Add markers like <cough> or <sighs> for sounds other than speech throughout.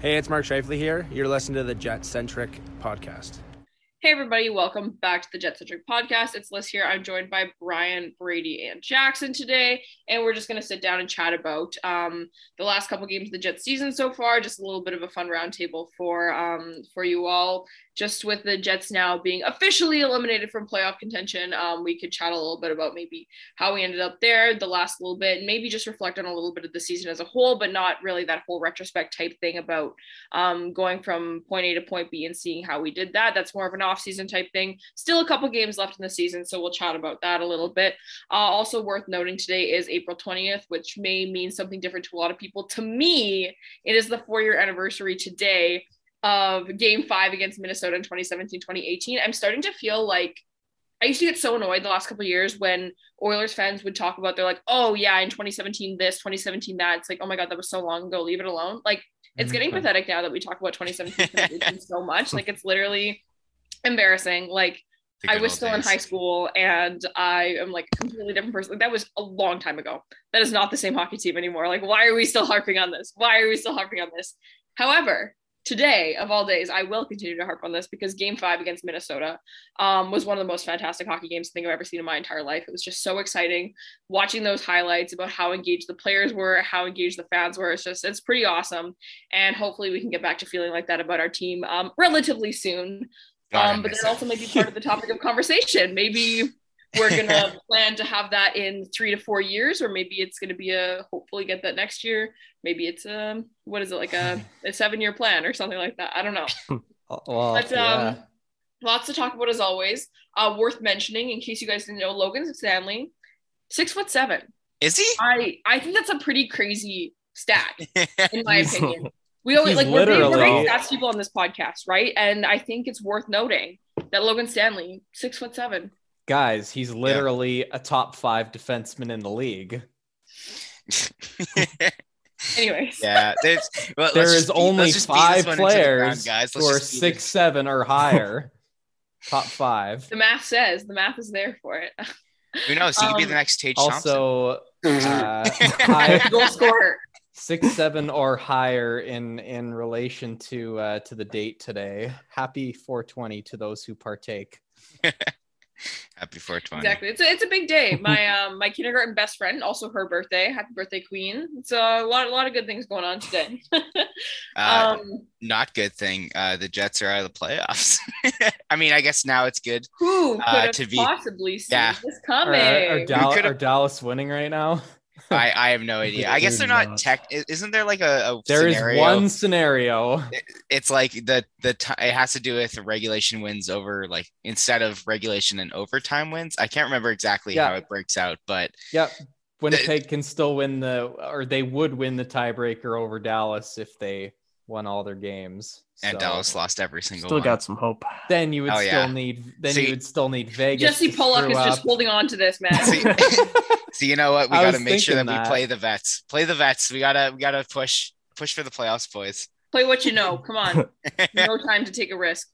Hey, it's Mark Scheifele here. You're listening to the Jet Centric podcast. Hey, everybody, welcome back to the Jet Centric podcast. It's Liz here. I'm joined by Brian, Brady, and Jackson today, and we're just going to sit down and chat about um, the last couple games of the Jets season so far. Just a little bit of a fun roundtable for um, for you all just with the Jets now being officially eliminated from playoff contention, um, we could chat a little bit about maybe how we ended up there the last little bit, and maybe just reflect on a little bit of the season as a whole, but not really that whole retrospect type thing about um, going from point A to point B and seeing how we did that. That's more of an off-season type thing. Still a couple games left in the season, so we'll chat about that a little bit. Uh, also worth noting today is April 20th, which may mean something different to a lot of people. To me, it is the four-year anniversary today of game five against Minnesota in 2017, 2018, I'm starting to feel like I used to get so annoyed the last couple years when Oilers fans would talk about they're like, oh yeah, in 2017 this, 2017 that. It's like, oh my god, that was so long ago. Leave it alone. Like it's mm-hmm. getting pathetic now that we talk about 2017 <laughs> so much. Like it's literally embarrassing. Like I was still days. in high school and I am like a completely different person. Like that was a long time ago. That is not the same hockey team anymore. Like why are we still harping on this? Why are we still harping on this? However, today of all days i will continue to harp on this because game five against minnesota um, was one of the most fantastic hockey games i think i've ever seen in my entire life. It was just so exciting watching those highlights about how engaged the players were how engaged the fans were. It's just it's pretty awesome. And hopefully we can get back to feeling like that about our team um, relatively soon. Um, but that also may be part of the topic of conversation. Maybe we're gonna <laughs> plan to have that in three to four years, or maybe it's gonna be a hopefully get that next year. Maybe it's a um, what is it like a, <laughs> a seven year plan or something like that. I don't know. <laughs> well, but um, yeah. lots to talk about as always. Uh, worth mentioning in case you guys didn't know, Logan Stanley, six foot seven. Is he? I I think that's a pretty crazy stat in my opinion. We always like we're big, we're big stats people on this podcast, right? And I think it's worth noting that Logan Stanley, six foot seven. Guys, he's literally yeah. a top five defenseman in the league. <laughs> Anyways, yeah, there's, well, there is only five players ground, who are six seven or higher. top five. The math says the math is there for it. Who knows? He um, could be the um, next Tage Also, uh, <laughs> high, <laughs> goal scorer. Six seven or higher in in relation to uh, to the date today. Happy 420 to those who partake. Happy 420. Exactly. It's a, it's a big day. My <laughs> um my kindergarten best friend, also her birthday. Happy birthday, Queen. It's a lot a lot of good things going on today. <laughs> uh, um not good thing. Uh the Jets are out of the playoffs. <laughs> I mean, I guess now it's good. Who could uh, to be, possibly seen yeah. this coming? Are, are, Dal- are Dallas winning right now? I, I have no idea. I guess they're not tech. Isn't there like a, a there scenario? is one scenario. it's like the the t- it has to do with regulation wins over like instead of regulation and overtime wins. I can't remember exactly yeah. how it breaks out, but yeah, Winnipeg the, can still win the or they would win the tiebreaker over Dallas if they won all their games. And so, Dallas lost every single still one. got some hope. Then you would oh, still yeah. need then you would still need Vegas. Jesse Pollock is up. just holding on to this, man. <laughs> so you know what? We got to make sure that, that, we play the vets. Play the vets. We gotta we gotta push push for the playoffs, boys. Play what you know. Come on. <laughs> no time to take a risk.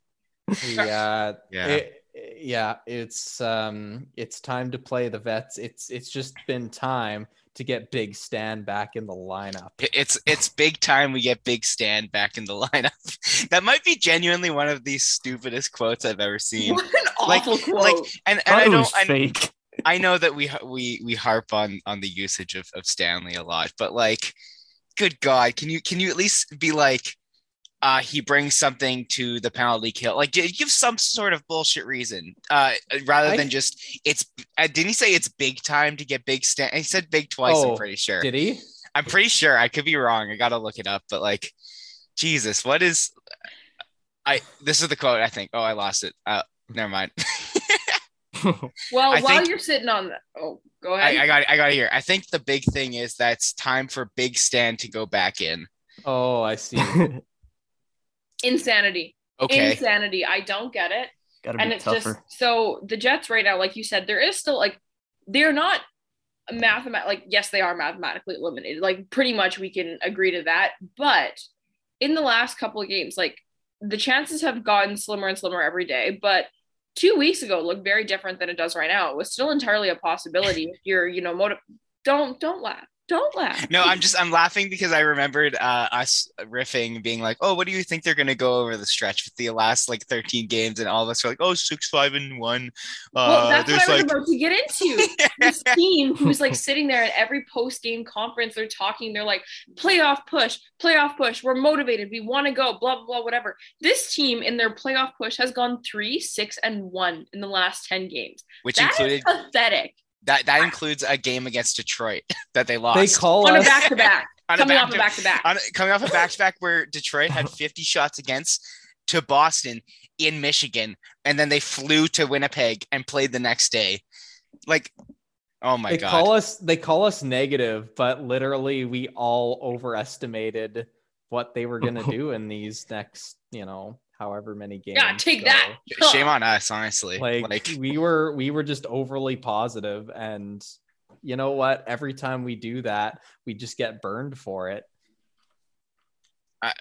Yeah. yeah. It, yeah, it's um it's time to play the vets. It's it's just been time to get Big Stan back in the lineup. It's it's big time we get Big Stan back in the lineup. <laughs> that might be genuinely one of the stupidest quotes I've ever seen. What an awful like, quote. Like and, and I don't I, fake. I know that we we we harp on on the usage of, of Stanley a lot, but like good God, can you can you at least be like uh, he brings something to the penalty kill. Like, give some sort of bullshit reason, uh, rather I, than just it's. Uh, didn't he say it's big time to get big Stan? He said big twice. Oh, I'm pretty sure. Did he? I'm pretty sure. I could be wrong. I gotta look it up. But like, Jesus, what is? I this is the quote. I think. Oh, I lost it. Uh, never mind. <laughs> well, I while you're sitting on that, oh, go ahead. I, I got it. I got it here. I think the big thing is that it's time for Big Stan to go back in. Oh, I see. <laughs> Insanity. Okay. Insanity. I don't get it. Gotta and it's tougher. just so the Jets right now, like you said, there is still like they're not mathemat like yes, they are mathematically eliminated. Like pretty much we can agree to that. But in the last couple of games, like the chances have gotten slimmer and slimmer every day. But two weeks ago looked very different than it does right now. It was still entirely a possibility if you're, you know, motive. Don't don't laugh. Don't laugh. No, I'm just I'm laughing because I remembered uh, us riffing, being like, "Oh, what do you think they're going to go over the stretch with the last like 13 games?" And all of us are like, "Oh, six, five, and one." Uh, well, that's what I was like... about to get into. <laughs> this team who's like sitting there at every post game conference, they're talking. They're like, "Playoff push, playoff push. We're motivated. We want to go." Blah blah blah. Whatever. This team in their playoff push has gone three, six, and one in the last 10 games, which that included pathetic. That that includes a game against Detroit <laughs> that they lost. They call on us <laughs> a back to back. Coming off a back to back. Coming off a back to back where Detroit had <laughs> 50 shots against to Boston in Michigan, and then they flew to Winnipeg and played the next day. Like, oh my they god. call us they call us negative, but literally we all overestimated what they were gonna do in these next, you know, however many games. Yeah, take so, that. Shame on us, honestly. Like, like we were we were just overly positive and you know what? Every time we do that, we just get burned for it. I,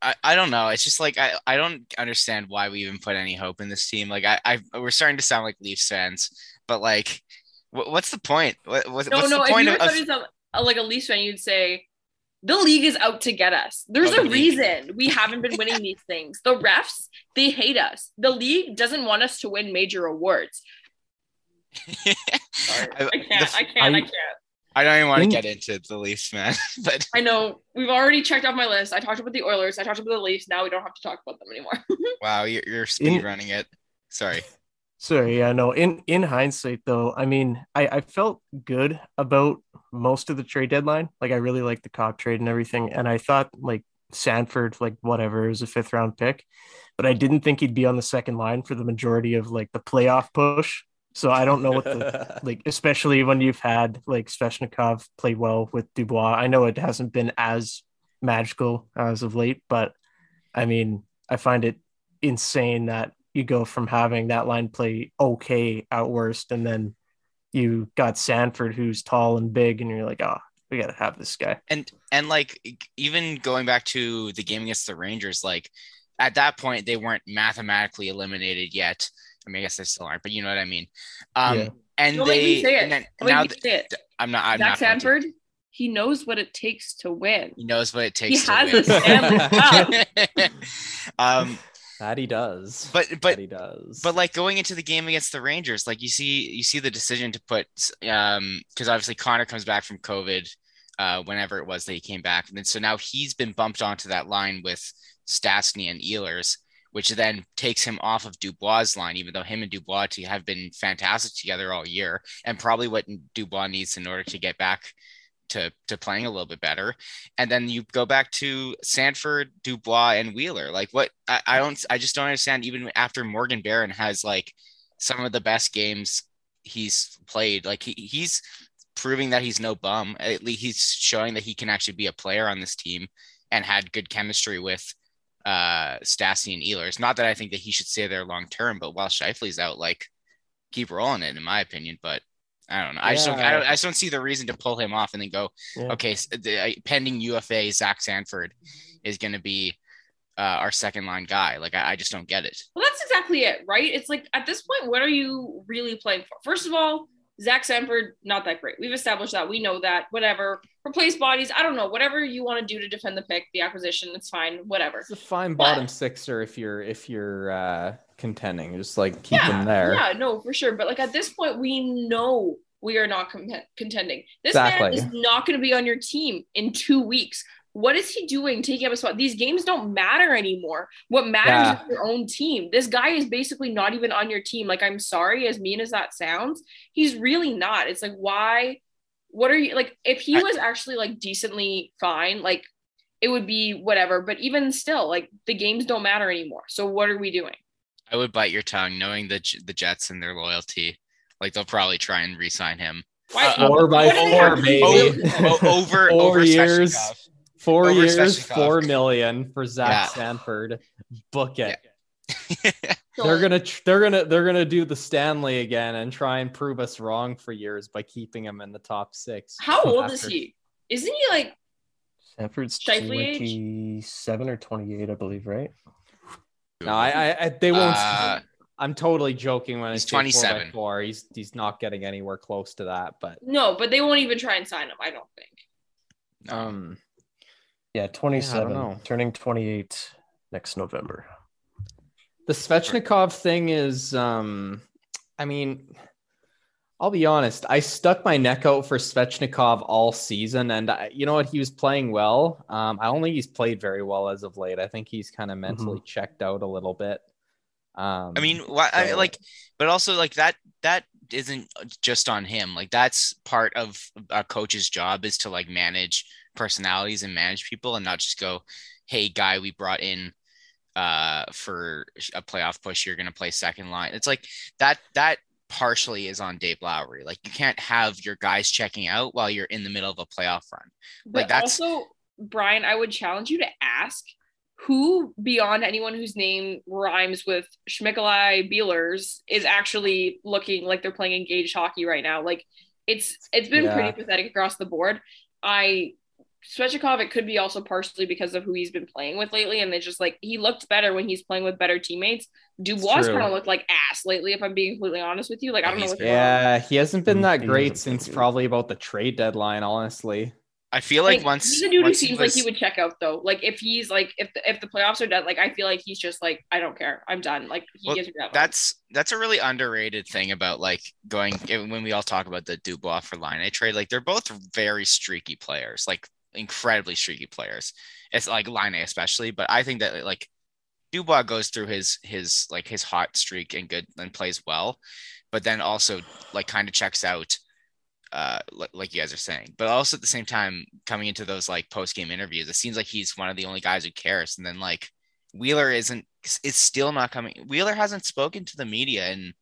I, I don't know. It's just like I, I don't understand why we even put any hope in this team. Like I, I we're starting to sound like Leafs fans, but like, what, what's the point? What, what, no, what's no. the point if you of, were of... Some, uh, like a Leafs fan, you'd say the league is out to get us. There's oh, a reason we haven't been winning <laughs> these things. The refs, they hate us. The league doesn't want us to win major awards. Sorry, <laughs> I, I can't. The, I can't. I, I, can't. I don't even want to get into the Leafs, man. <laughs> but I know we've already checked off my list. I talked about the Oilers. I talked about the Leafs. Now we don't have to talk about them anymore. wow, you're, you're speed running it. Sorry. Sorry, yeah, no. In in hindsight, though, I mean, I I felt good about most of the trade deadline. Like, I really liked the Copp trade and everything, and I thought like Sanford, like whatever, is a fifth round pick, but I didn't think he'd be on the second line for the majority of like the playoff push. So I don't know what the <laughs> like, especially when you've had like Svechnikov play well with Dubois. I know it hasn't been as magical as of late, but I mean, I find it insane that you go from having that line play okay at worst, and then you got Sanford who's tall and big, and you're like, oh, we got to have this guy. And and like even going back to the game against the Rangers, like at that point they weren't mathematically eliminated yet. I mean, I guess they still aren't, but you know what I mean. Um, yeah. And Don't they say it. Then, now th- say it. I'm not. I'm Zach not Sanford. He knows what it takes to win. He knows what it takes. He has a Stanley <laughs> um, that he does. But but that he does. But like going into the game against the Rangers, like you see you see the decision to put um because obviously Connor comes back from COVID uh whenever it was that he came back. And then so now he's been bumped onto that line with Stastny and Ehlers which then takes him off of Dubois' line, even though him and Dubois have been fantastic together all year, and probably what Dubois needs in order to get back to, to playing a little bit better. And then you go back to Sanford, Dubois, and Wheeler. Like what I, I don't I just don't understand, even after Morgan Barron has like some of the best games he's played, like he, he's proving that he's no bum. At least he's showing that he can actually be a player on this team and had good chemistry with uh Stastny and Ehlers. Not that I think that he should stay there long term, but while Scheifele's out, like keep rolling it in my opinion. But I don't know. I just don't, I don't, I just don't see the reason to pull him off and then go, yeah. okay, the, pending UFA Zach Sanford is going to be uh, our second line guy. Like I, I just don't get it. Well, that's exactly it, right? It's like at this point, what are you really playing for? First of all, Zach Sanford, not that great. We've established that. We know that. Whatever. Replace bodies. I don't know. Whatever you want to do to defend the pick, the acquisition, it's fine. Whatever. It's a fine bottom but, sixer if you're if you're uh contending. Just like keep yeah, them there. Yeah, no, for sure. But like at this point, we know we are not com- contending. This exactly. man is not going to be on your team in two weeks. What is he doing taking up a spot? These games don't matter anymore. What matters yeah. is your own team. This guy is basically not even on your team. Like, I'm sorry, as mean as that sounds, he's really not. It's like, why? What are you like? If he was actually like decently fine, like it would be whatever. But even still, like the games don't matter anymore. So what are we doing? I would bite your tongue knowing the the Jets and their loyalty. Like they'll probably try and re-sign him. Why, uh, four by four, maybe. Over, over, <laughs> four over years. Four Over years, four million for Zach yeah. Sanford. Book it. Yeah. <laughs> they're gonna they're gonna they're gonna do the Stanley again and try and prove us wrong for years by keeping him in the top six. How old is he? Isn't he like Sanford's twenty-seven or twenty-eight, I believe, right? No, I, I they won't. Uh, I'm totally joking when he's 27. Four, four. He's he's not getting anywhere close to that. But no, but they won't even try and sign him. I don't think. Um, yeah, 27, yeah, turning 28 next November. The Svechnikov thing is, um, I mean, I'll be honest. I stuck my neck out for Svechnikov all season, and I, you know what? He was playing well. Um, I don't think he's played very well as of late. I think he's kind of mentally mm-hmm. checked out a little bit. Um, I mean, why, so, I, like, but also like that that isn't just on him. Like that's part of a coach's job is to like manage personalities and manage people, and not just go, "Hey, guy, we brought in uh for a playoff push you're going to play second line it's like that that partially is on Dave Lowry. Like you can't have your guys checking out while you're in the middle of a playoff run. Like but that's also Brian, I would challenge you to ask who beyond anyone whose name rhymes with Schmickeli Beelers is actually looking like they're playing engaged hockey right now. Like it's it's been yeah. pretty pathetic across the board. I Svechnikov, it could be also partially because of who he's been playing with lately. And they just like he looked better when he's playing with better teammates. Dubois kind of looked like ass lately, if I'm being completely honest with you. Like, I don't know what's Yeah, he hasn't been that great since probably about the trade deadline, honestly. I feel like, like once he's a dude who seems he was... like he would check out though. Like if he's like if the, if the playoffs are done, like I feel like he's just like I don't care, I'm done. Like he well, gives me that. That's that's a really underrated thing about like going eh, when we all talk about the Dubois for Laine trade. Like they're both very streaky players. Like incredibly streaky players. It's like Laine especially, but I think that like Dubois goes through his his like his hot streak and good and plays well, but then also like kind of checks out uh like you guys are saying. But also at the same time coming into those like post game interviews, it seems like he's one of the only guys who cares. And then like Wheeler isn't is still not coming. Wheeler hasn't spoken to the media in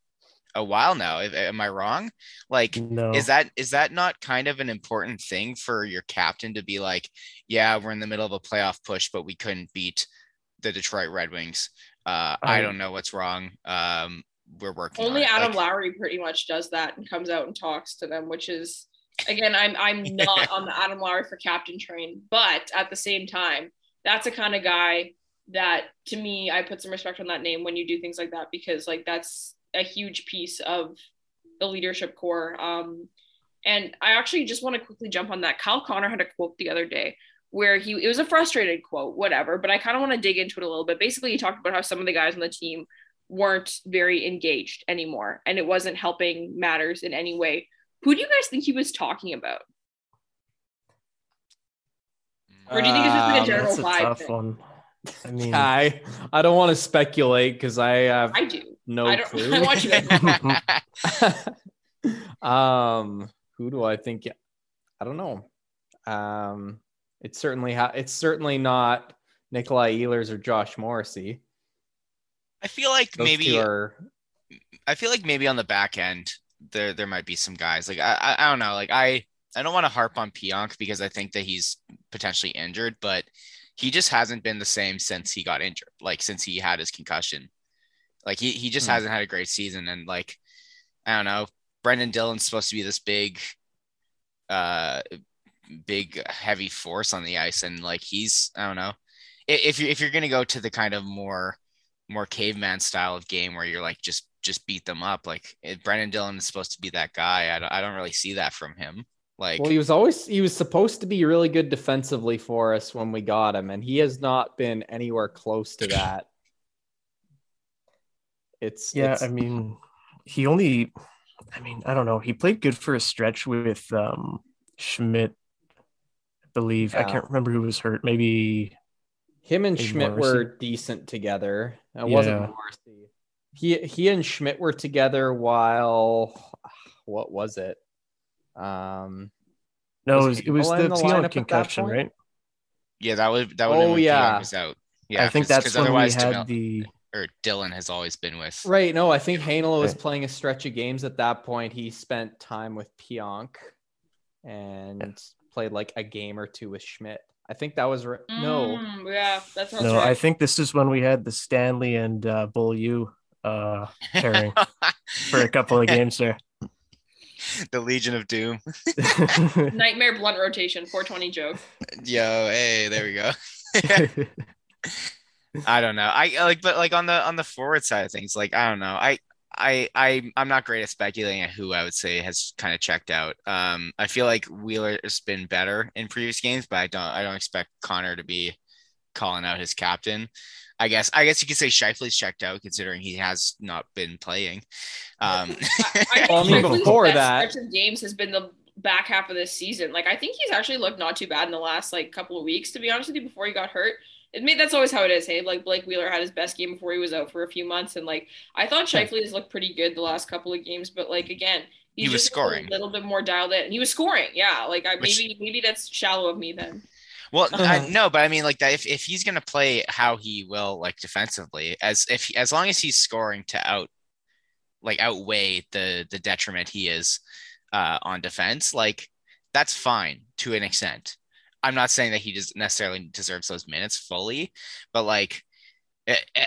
a while now. Am I wrong? Like, no. is that is that not kind of an important thing for your captain to be like, yeah, we're in the middle of a playoff push, but we couldn't beat the Detroit Red Wings. Uh, I, I don't know what's wrong. Um, we're working. Only Adam like, Lowry pretty much does that and comes out and talks to them, which is again, I'm I'm <laughs> not on the Adam Lowry for captain train, but at the same time, that's a kind of guy that to me I put some respect on that name when you do things like that because like that's a huge piece of the leadership core. Um, and I actually just want to quickly jump on that. Kyle Connor had a quote the other day where he it was a frustrated quote, whatever, but I kind of want to dig into it a little bit. Basically, he talked about how some of the guys on the team weren't very engaged anymore and it wasn't helping matters in any way. Who do you guys think he was talking about? Or do you think it's just like a um, general um, vibe? Tough one. I mean, I I don't want to speculate because I have I do no I <laughs> clue. I want you <laughs> um, who do I think? I don't know. Um, it's certainly ha- it's certainly not Nikolai Ehlers or Josh Morrissey. I feel like Those maybe are... I feel like maybe on the back end there there might be some guys like I I, I don't know like I I don't want to harp on Pionk because I think that he's potentially injured, but he just hasn't been the same since he got injured, like since he had his concussion. Like he, he just hmm. hasn't had a great season. And like, I don't know, Brendan Dillon's supposed to be this big, uh, big heavy force on the ice. And like, he's, I don't know if you're, if you're going to go to the kind of more, more caveman style of game where you're like, just, just beat them up. Like Brendan Dillon is supposed to be that guy. I don't, I don't really see that from him. Like, well, he was always he was supposed to be really good defensively for us when we got him, and he has not been anywhere close to <clears throat> that. It's yeah, it's... I mean, he only, I mean, I don't know. He played good for a stretch with um Schmidt, I believe. Yeah. I can't remember who was hurt. Maybe him and Schmidt Morrissey. were decent together. It yeah. wasn't Morrissey. He he and Schmidt were together while what was it? Um, no, was it was, it was the, the Tion concussion, right? Yeah, that was that would. Oh yeah, was out. Yeah, I think that's when we had the or Dylan has always been with. Right. No, I think Heinola was playing a stretch of games at that point. He spent time with Pionk and yeah. played like a game or two with Schmidt. I think that was re- no. Mm, yeah, that's no. Right. I think this is when we had the Stanley and uh, Beaulieu uh, pairing <laughs> for a couple of games there. The Legion of Doom. <laughs> Nightmare blunt rotation, 420 joke. Yo, hey, there we go. <laughs> I don't know. I like, but like on the on the forward side of things, like I don't know. I I I I'm not great at speculating at who I would say has kind of checked out. Um, I feel like Wheeler's been better in previous games, but I don't I don't expect Connor to be calling out his captain. I guess I guess you could say Scheifele's checked out considering he has not been playing. Um, <laughs> I, I, well, I mean, before that, games has been the back half of this season. Like I think he's actually looked not too bad in the last like couple of weeks, to be honest with you, before he got hurt. It made that's always how it is. Hey, like Blake Wheeler had his best game before he was out for a few months, and like I thought Scheifele has looked pretty good the last couple of games, but like again, he was scoring a little bit more dialed in. He was scoring, yeah. Like I Which, maybe maybe that's shallow of me then. Well, <laughs> I, no, but I mean, like that. If, if he's gonna play how he will, like defensively, as if as long as he's scoring to out, like outweigh the the detriment he is uh, on defense, like that's fine to an extent. I'm not saying that he just necessarily deserves those minutes fully, but like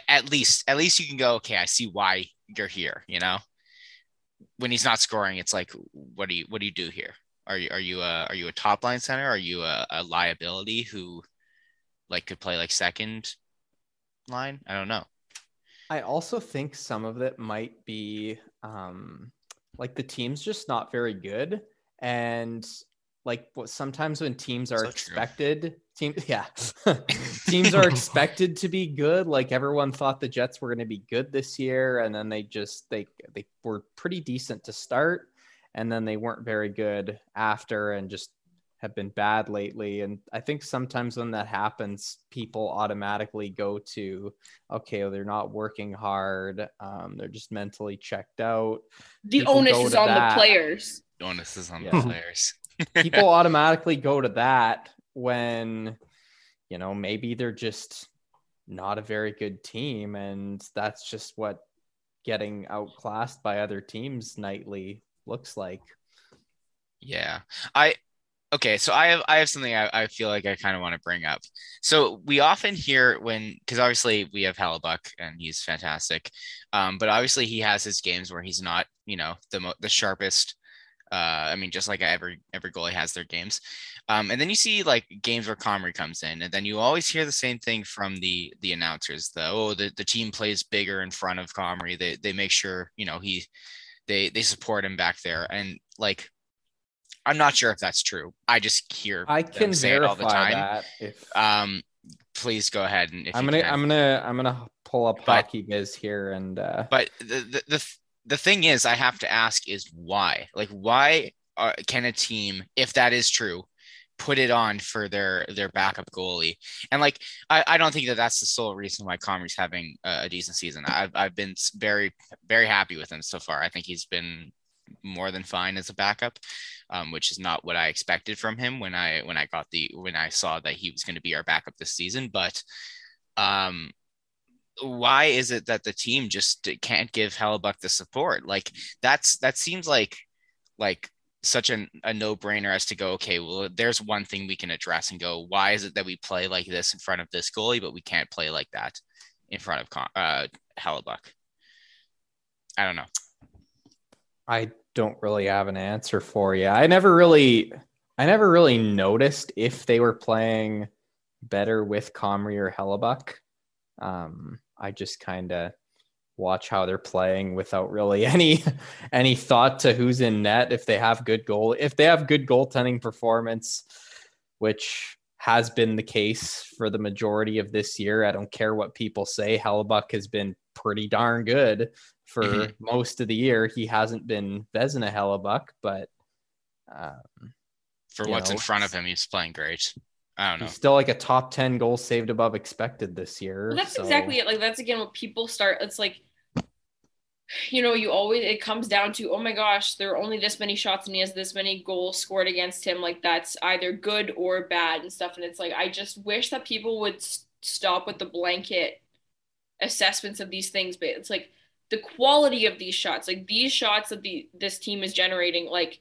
at least at least you can go, okay, I see why you're here, you know? When he's not scoring, it's like what do you what do you do here? Are you are you a are you a top line center? Are you a, a liability who like could play like second line? I don't know. I also think some of it might be um like the team's just not very good and like sometimes when teams are so expected team <laughs> yeah <laughs> teams are expected to be good like everyone thought the jets were going to be good this year and then they just they they were pretty decent to start and then they weren't very good after and just have been bad lately and i think sometimes when that happens people automatically go to okay well, they're not working hard um, they're just mentally checked out. The people onus is on that. the players. The onus is on yeah. the players people <laughs> automatically go to that when you know maybe they're just not a very good team and that's just what getting outclassed by other teams nightly looks like. Yeah. I okay so i have i have something i, I feel like i kind of want to bring up. So we often hear when because obviously we have Hellebuyck and he's fantastic um, but obviously he has his games where he's not you know the mo- the sharpest uh, I mean, just like every every goalie has their games, um, and then you see like games where Comrie comes in, and then you always hear the same thing from the the announcers. The oh, the, the team plays bigger in front of Comrie. They they make sure you know he they they support him back there, and like I'm not sure if that's true. I just hear I can say it all the time. That if... Um, please go ahead and I'm gonna I'm gonna I'm gonna pull up but, HockeyViz here and uh but the, the the the thing is, I have to ask is why? Like, why are, can a team, if that is true, put it on for their their backup goalie? And like, I, I don't think that that's the sole reason why Comrie's having a, a decent season. I've I've been very very happy with him so far. I think he's been more than fine as a backup, um, which is not what I expected from him when I when I got the when I saw that he was going to be our backup this season. But um, why is it that the team just can't give Hellebuyck the support? Like that's that seems like like such an, a no-brainer as to go okay well there's one thing we can address and go why is it that we play like this in front of this goalie but we can't play like that in front of uh Hellebuyck I don't know. I don't really have an answer for you I never really I never really noticed if they were playing better with Comrie or Hellebuyck um I just kind of watch how they're playing without really <laughs> any any thought to who's in net if they have good goal if they have good goaltending performance which has been the case for the majority of this year. I don't care what people say. Hellebuyck has been pretty darn good for mm-hmm. most of the year. He hasn't been Vezina Hellebuyck but um, for what's know, in front of him he's playing great I don't know. He's still like a top 10 goals saved above expected this year. Well, that's so. exactly it. Like that's again what people start. It's like, you know, you always it comes down to, oh my gosh, there are only this many shots and he has this many goals scored against him. Like that's either good or bad and stuff. And it's like I just wish that people would stop with the blanket assessments of these things. But it's like the quality of these shots, like these shots that the this team is generating, like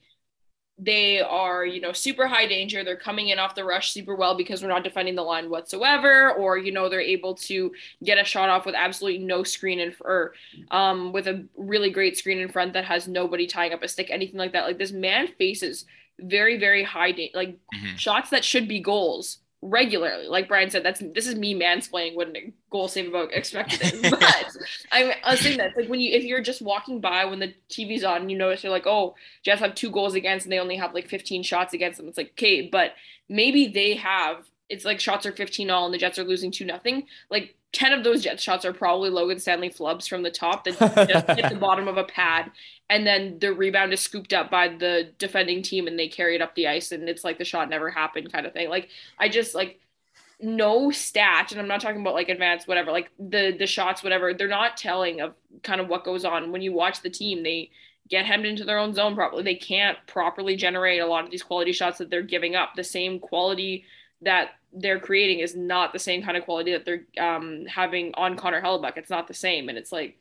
they are, you know, super high danger. They're coming in off the rush super well because we're not defending the line whatsoever, or you know, they're able to get a shot off with absolutely no screen in or um, with a really great screen in front that has nobody tying up a stick, anything like that. Like this man faces very, very high, da- like mm-hmm. shots that should be goals regularly. Like Brian said, that's this is me mansplaining what a goal save about expected is. <laughs> But I, I was saying that like when you if you're just walking by when the TV's on, and you notice you're like, oh, Jets have two goals against and they only have like 15 shots against them. It's like okay, but maybe they have it's like shots are 15 all and the Jets are losing two nothing. Like 10 of those Jets shots are probably Logan Stanley flubs from the top that <laughs> just hit the bottom of a pad. And then the rebound is scooped up by the defending team and they carry it up the ice and it's like the shot never happened kind of thing. Like I just like no stat, and I'm not talking about like advanced whatever, like the the shots, whatever, they're not telling of kind of what goes on. When you watch the team, they get hemmed into their own zone properly. They can't properly generate a lot of these quality shots that they're giving up. The same quality that they're creating is not the same kind of quality that they're um, having on Connor Hellebuyck. It's not the same. And it's like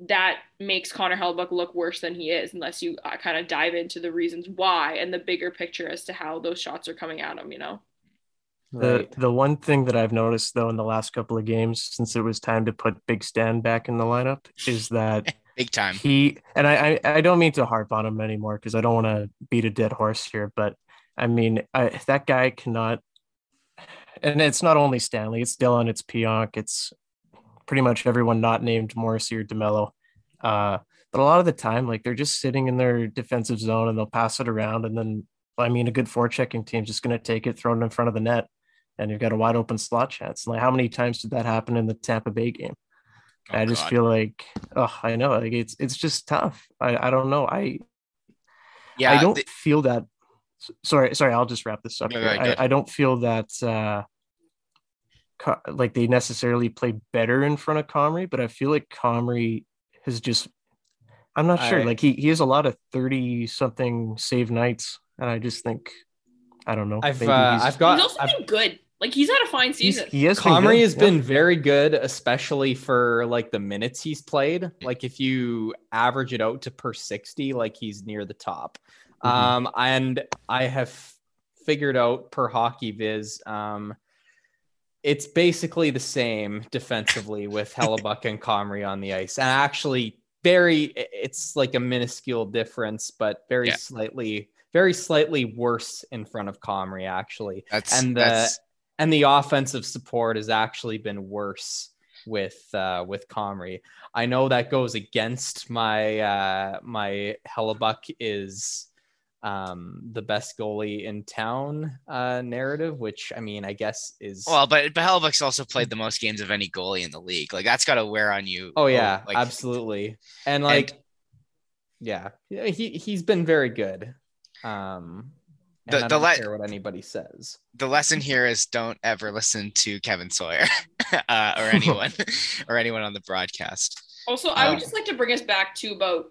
that makes Connor Hellebuyck look worse than he is unless you uh, kind of dive into the reasons why and the bigger picture as to how those shots are coming at him, you know? The, the one thing that I've noticed though in the last couple of games since it was time to put Big Stan back in the lineup is that <laughs> big time he and I I, I don't mean to harp on him anymore because I don't want to beat a dead horse here, but I mean I, that guy cannot and it's not only Stanley, it's Dillon, it's Pionk, it's pretty much everyone not named Morrissey or DeMello. Uh, but a lot of the time, like they're just sitting in their defensive zone and they'll pass it around. And then, I mean, a good forechecking team just going to take it, throw it in front of the net, and you've got a wide open slot chance. And Like, how many times did that happen in the Tampa Bay game? Oh, I just God. feel like, oh, I know, like it's it's just tough. I I don't know. I yeah, I don't the- feel that sorry sorry i'll just wrap this up no, I, I, don't feel that uh like they necessarily play better in front of Comrie, but I feel like Comrie has just I'm not sure. I, like he he has a lot of 30 something save nights. And I just think I don't know. I've uh, I've got he's also I've, been good. Like he's had a fine season. He has Comrie has been very good, especially for like the minutes he's played. Like if you average it out to per 60, like he's near the top. Mm-hmm. Um, and I have figured out per HockeyViz. Um, it's basically the same defensively with <laughs> Hellebuyck and Comrie on the ice. And actually, very, it's like a minuscule difference, but very yeah. slightly, very slightly worse in front of Comrie, actually. That's, and the, that's... and the offensive support has actually been worse with uh with Comrie. I know that goes against my uh my Hellebuyck is um, the best goalie in town uh, narrative, which I mean, I guess is well, but but Hellebuyck's also played the most games of any goalie in the league. Like that's got to wear on you. Oh yeah, like, absolutely. And like, and, yeah, he he's been very good. Um, the, the don't le- care what anybody says. The lesson here is don't ever listen to Kevin Sawyer <laughs> uh, or <laughs> anyone <laughs> or anyone on the broadcast. Also, I would um, just like to bring us back to about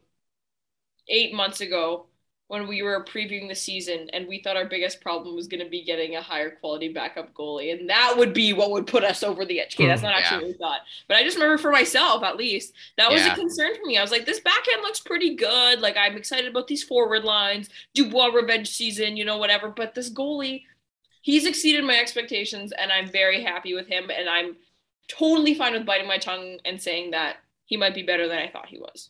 eight months ago when we were previewing the season and we thought our biggest problem was going to be getting a higher quality backup goalie and that would be what would put us over the edge. Okay, that's hmm, not actually yeah. what we thought. But I just remember for myself at least, that was yeah. a concern for me. I was like, this backhand looks pretty good. Like I'm excited about these forward lines, Dubois revenge season, you know, whatever. But this goalie, he's exceeded my expectations and I'm very happy with him and I'm totally fine with biting my tongue and saying that he might be better than I thought he was.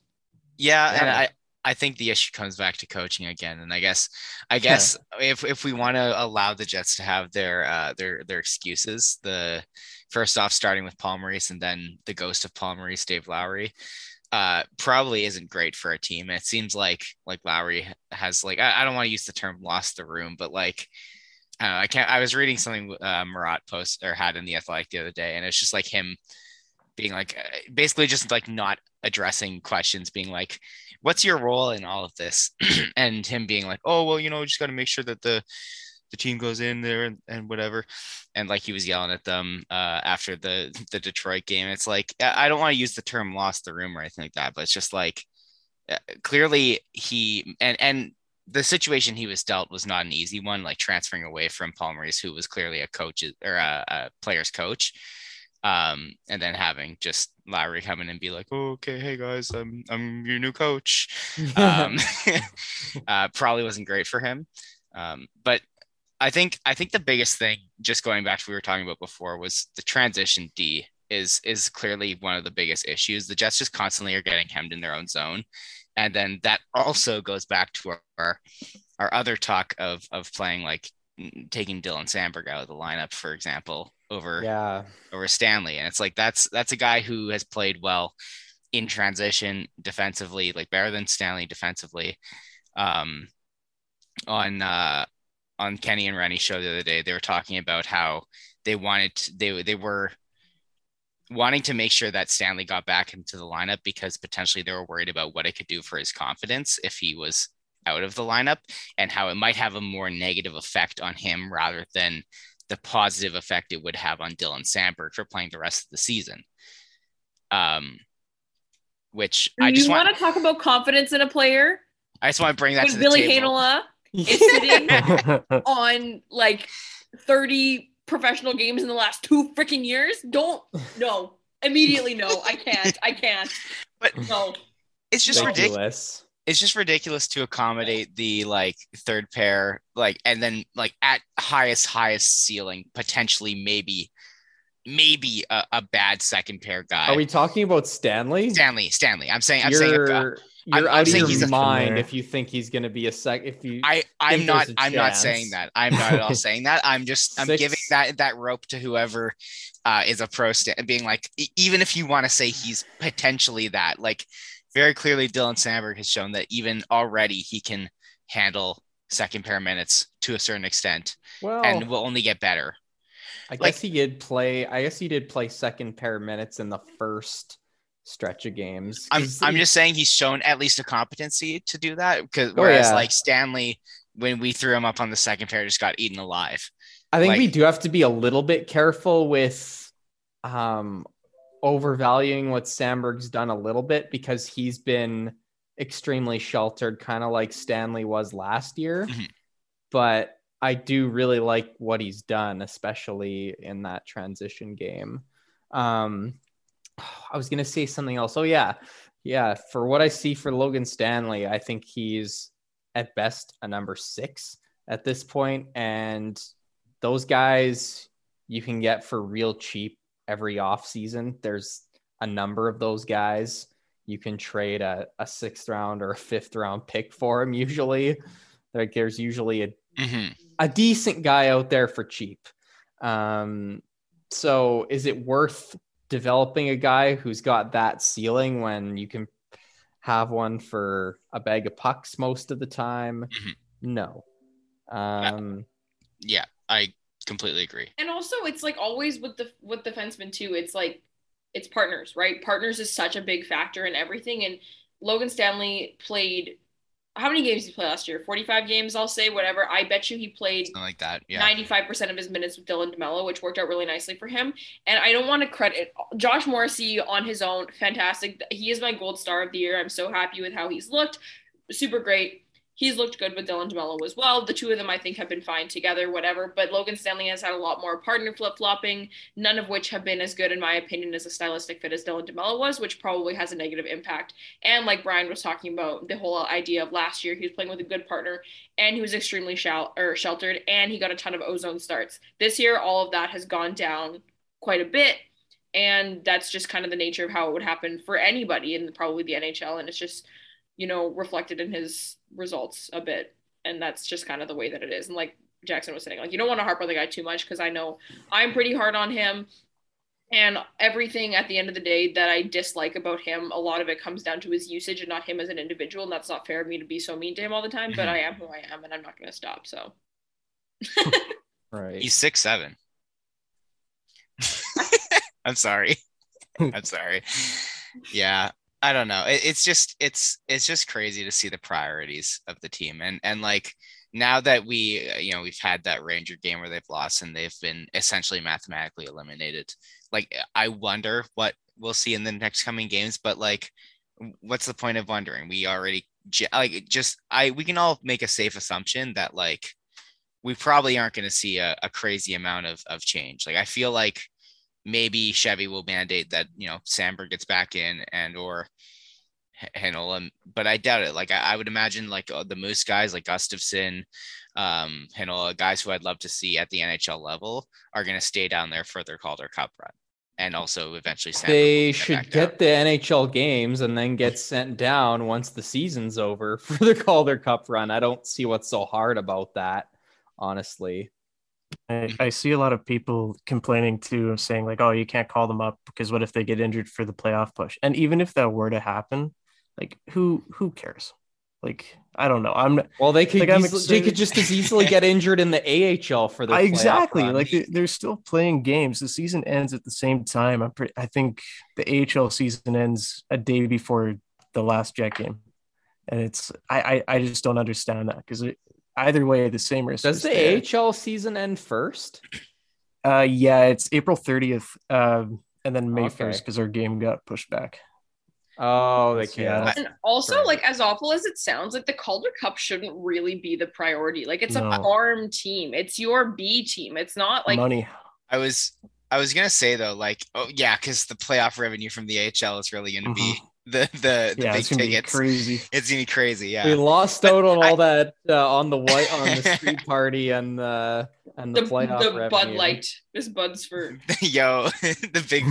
Yeah, yeah. and I I think the issue comes back to coaching again, and I guess I guess if if we want to allow the Jets to have their uh, their their excuses, the first off starting with Paul Maurice and then the ghost of Paul Maurice, Dave Lowry, uh, probably isn't great for a team. It seems like like Lowry has like I, I don't want to use the term lost the room, but like I, I can't. I was reading something uh, Murat post or had in the Athletic the other day, and it's just like him being like uh, basically just like not addressing questions, being like what's your role in all of this? <clears throat> and him being like, oh, well, you know, we just got to make sure that the, the team goes in there and, and whatever. And like he was yelling at them uh, after the, the Detroit game. It's like, I don't want to use the term lost the room or anything like that, but it's just like, uh, clearly he, and, and the situation he was dealt was not an easy one, like transferring away from Paul Maurice, who was clearly a coach or a, a player's coach um, and then having just Lowry come in and be like, oh, "Okay, hey guys, I'm I'm your new coach," um, <laughs> <laughs> uh, probably wasn't great for him. Um, but I think I think the biggest thing, just going back to what we were talking about before, was the transition D is is clearly one of the biggest issues. The Jets just constantly are getting hemmed in their own zone, and then that also goes back to our our other talk of of playing like taking Dylan Samberg out of the lineup, for example, over yeah over Stanley, and it's like that's that's a guy who has played well in transition defensively, like better than Stanley defensively. Um, on uh, on Kenny and Rennie show the other day, they were talking about how they wanted to, they they were wanting to make sure that Stanley got back into the lineup because potentially they were worried about what it could do for his confidence if he was out of the lineup and how it might have a more negative effect on him rather than the positive effect it would have on Dylan Samberg for playing the rest of the season. Um, which Do I just want to talk about confidence in a player. I just want to bring that when to Billy the table. Heinola <laughs> is sitting on like 30 professional games in the last two freaking years. Don't no. Immediately no. I can't. I can't. But no. It's just ridiculous. It's just ridiculous to accommodate the like third pair, like and then like at highest, highest ceiling, potentially maybe maybe a, a, bad second pair guy. Are we talking about Stanley? Stanley, Stanley. I'm saying, I'm you're, saying, you're I'm, out I'm of your mind if you think he's going to be a sec. If you, I, I'm not, I'm not saying that. I'm not at all <laughs> saying that. I'm just, I'm Six. giving that that rope to whoever uh, is a pro, st- being like, even if you want to say he's potentially that, like, very clearly, Dylan Samberg has shown that even already he can handle second pair minutes to a certain extent, well, and will only get better. I like, guess he did play. I guess he did play second pair minutes in the first stretch of games. I'm I'm just saying he's shown at least a competency to do that because whereas oh, yeah. like Stanley, when we threw him up on the second pair, just got eaten alive. I think like, we do have to be a little bit careful with um overvaluing what Samberg's done a little bit because he's been extremely sheltered, kind of like Stanley was last year. Mm-hmm. But I do really like what he's done, especially in that transition game. Um, I was gonna say something else. Oh yeah, yeah. For what I see for Logan Stanley, I think he's at best a number six at this point, and those guys you can get for real cheap every off season. There's a number of those guys. You can trade a, a sixth round or a fifth round pick for him. Usually, like there's usually a mm-hmm. a decent guy out there for cheap. Um, so is it worth developing a guy who's got that ceiling when you can have one for a bag of pucks most of the time? Mm-hmm. No. Um, yeah, I completely agree. And also, it's like always with the with defensemen too. It's like it's partners, right? Partners is such a big factor in everything. And Logan Stanley played how many games did he play last year? 45 games, I'll say, whatever. I bet you he played Something like that. Yeah. 95% of his minutes with Dylan DeMello, which worked out really nicely for him. And I don't want to credit Josh Morrissey on his own. Fantastic. He is my gold star of the year. I'm so happy with how he's looked. Super great he's looked good with Dylan DeMello as well. The two of them, I think, have been fine together, whatever. But Logan Stanley has had a lot more partner flip flopping, none of which have been as good, in my opinion, as a stylistic fit as Dylan DeMello was, which probably has a negative impact. And like Brian was talking about, the whole idea of last year, he was playing with a good partner and he was extremely shal- or sheltered and he got a ton of ozone starts. This year, all of that has gone down quite a bit. And that's just kind of the nature of how it would happen for anybody in probably the NHL. And it's just you know, reflected in his results a bit. And that's just kind of the way that it is. And like Jackson was saying, like, you don't want to harp on the guy too much because I know I'm pretty hard on him. And everything at the end of the day that I dislike about him, a lot of it comes down to his usage and not him as an individual. And that's not fair of me to be so mean to him all the time, but mm-hmm. I am who I am and I'm not going to stop. So, <laughs> right. He's six, seven. <laughs> <laughs> I'm sorry. I'm sorry. Yeah. I don't know. It, it's just it's it's just crazy to see the priorities of the team and and like now that we uh, you know we've had that Ranger game where they've lost and they've been essentially mathematically eliminated. Like I wonder what we'll see in the next coming games, but like what's the point of wondering? We already like just I we can all make a safe assumption that like we probably aren't going to see a, a crazy amount of of change. Like I feel like maybe Chevy will mandate that you know Samberg gets back in and or Heinola, but I doubt it. Like I, I would imagine like uh, the Moose guys like Gustafsson, um, Heinola, guys who I'd love to see at the NHL level are going to stay down there for their Calder Cup run. And also eventually Samberg they should get the NHL games and then get sent down once the season's over <laughs> for the Calder Cup run. I don't see what's so hard about that honestly. I, mm-hmm. I see a lot of people complaining too, saying like, "Oh, you can't call them up because what if they get injured for the playoff push?" And even if that were to happen, like who who cares? Like I don't know. I'm well. They could like, easily, they could just as easily get injured in the AHL for the <laughs> exactly. Like they're still playing games. The season ends at the same time. I'm pretty. I think the AHL season ends a day before the last Jet game, and it's I I, I just don't understand that because either way the same risk. Does the there. AHL season end first? Uh, yeah, it's April 30th, um, and then May okay. 1st because our game got pushed back. Oh, they can't. And also, right. like as awful as it sounds, like the Calder Cup shouldn't really be the priority. Like it's no. a farm team. It's your B team. It's not like money. I was I was gonna say though, like, oh yeah, because the playoff revenue from the AHL is really gonna mm-hmm. be the the, the yeah, big it's gonna tickets. Be crazy. It's gonna be crazy. Yeah, we lost out on I, all that uh, on the white on the <laughs> street party and the and the, the playoff. The revenue. Bud Light. This Bud's for <laughs> yo <laughs> the big.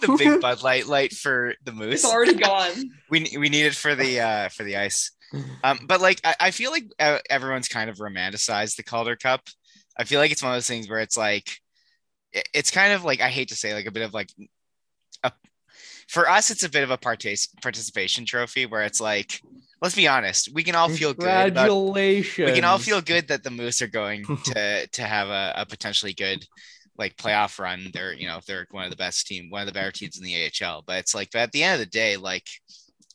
the big Bud Light light for the moose. It's already gone. we we need it for the uh for the ice. Um, but like I, I feel like uh, everyone's kind of romanticized the Calder Cup. I feel like it's one of those things where it's like it's kind of like I hate to say like a bit of like a for us it's a bit of a partic- participation trophy where it's like let's be honest we can all feel good congratulations we can all feel good that the moose are going <laughs> to to have a, a potentially good like playoff run, they're you know they're one of the best team, one of the better teams in the AHL. But it's like, but at the end of the day, like,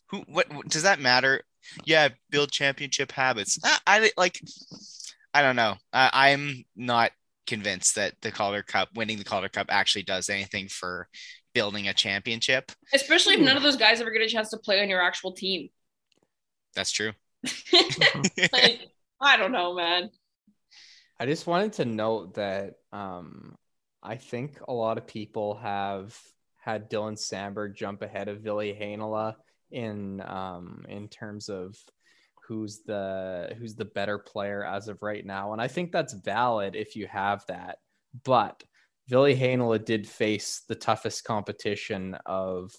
who what does that matter? Yeah, build championship habits. I, I like, I don't know. I, I'm not convinced that the Calder Cup, winning the Calder Cup, actually does anything for building a championship. Especially if none of those guys ever get a chance to play on your actual team. That's true. <laughs> like, I don't know, man. I just wanted to note that um, I think a lot of people have had Dylan Samberg jump ahead of Ville Heinola in um, in terms of who's the who's the better player as of right now, and I think that's valid if you have that. But Ville Heinola did face the toughest competition of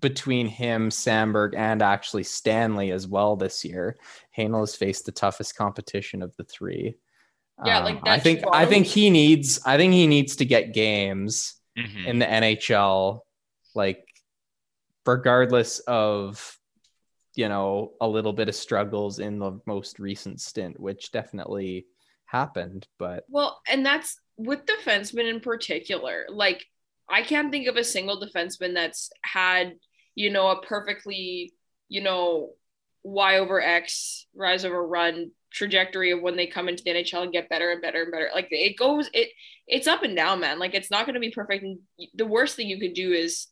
between him, Samberg, and actually Stanley as well this year. Heinola's faced the toughest competition of the three. Yeah, like um, I think I think he needs I think he needs to get games mm-hmm. in the NHL, like regardless of you know a little bit of struggles in the most recent stint, which definitely happened. But well, and that's with defensemen in particular. Like I can't think of a single defenseman that's had you know a perfectly you know y over x rise over run trajectory of when they come into the NHL and get better and better and better. Like it goes, it it's up and down, man. Like it's not going to be perfect. And the worst thing you could do is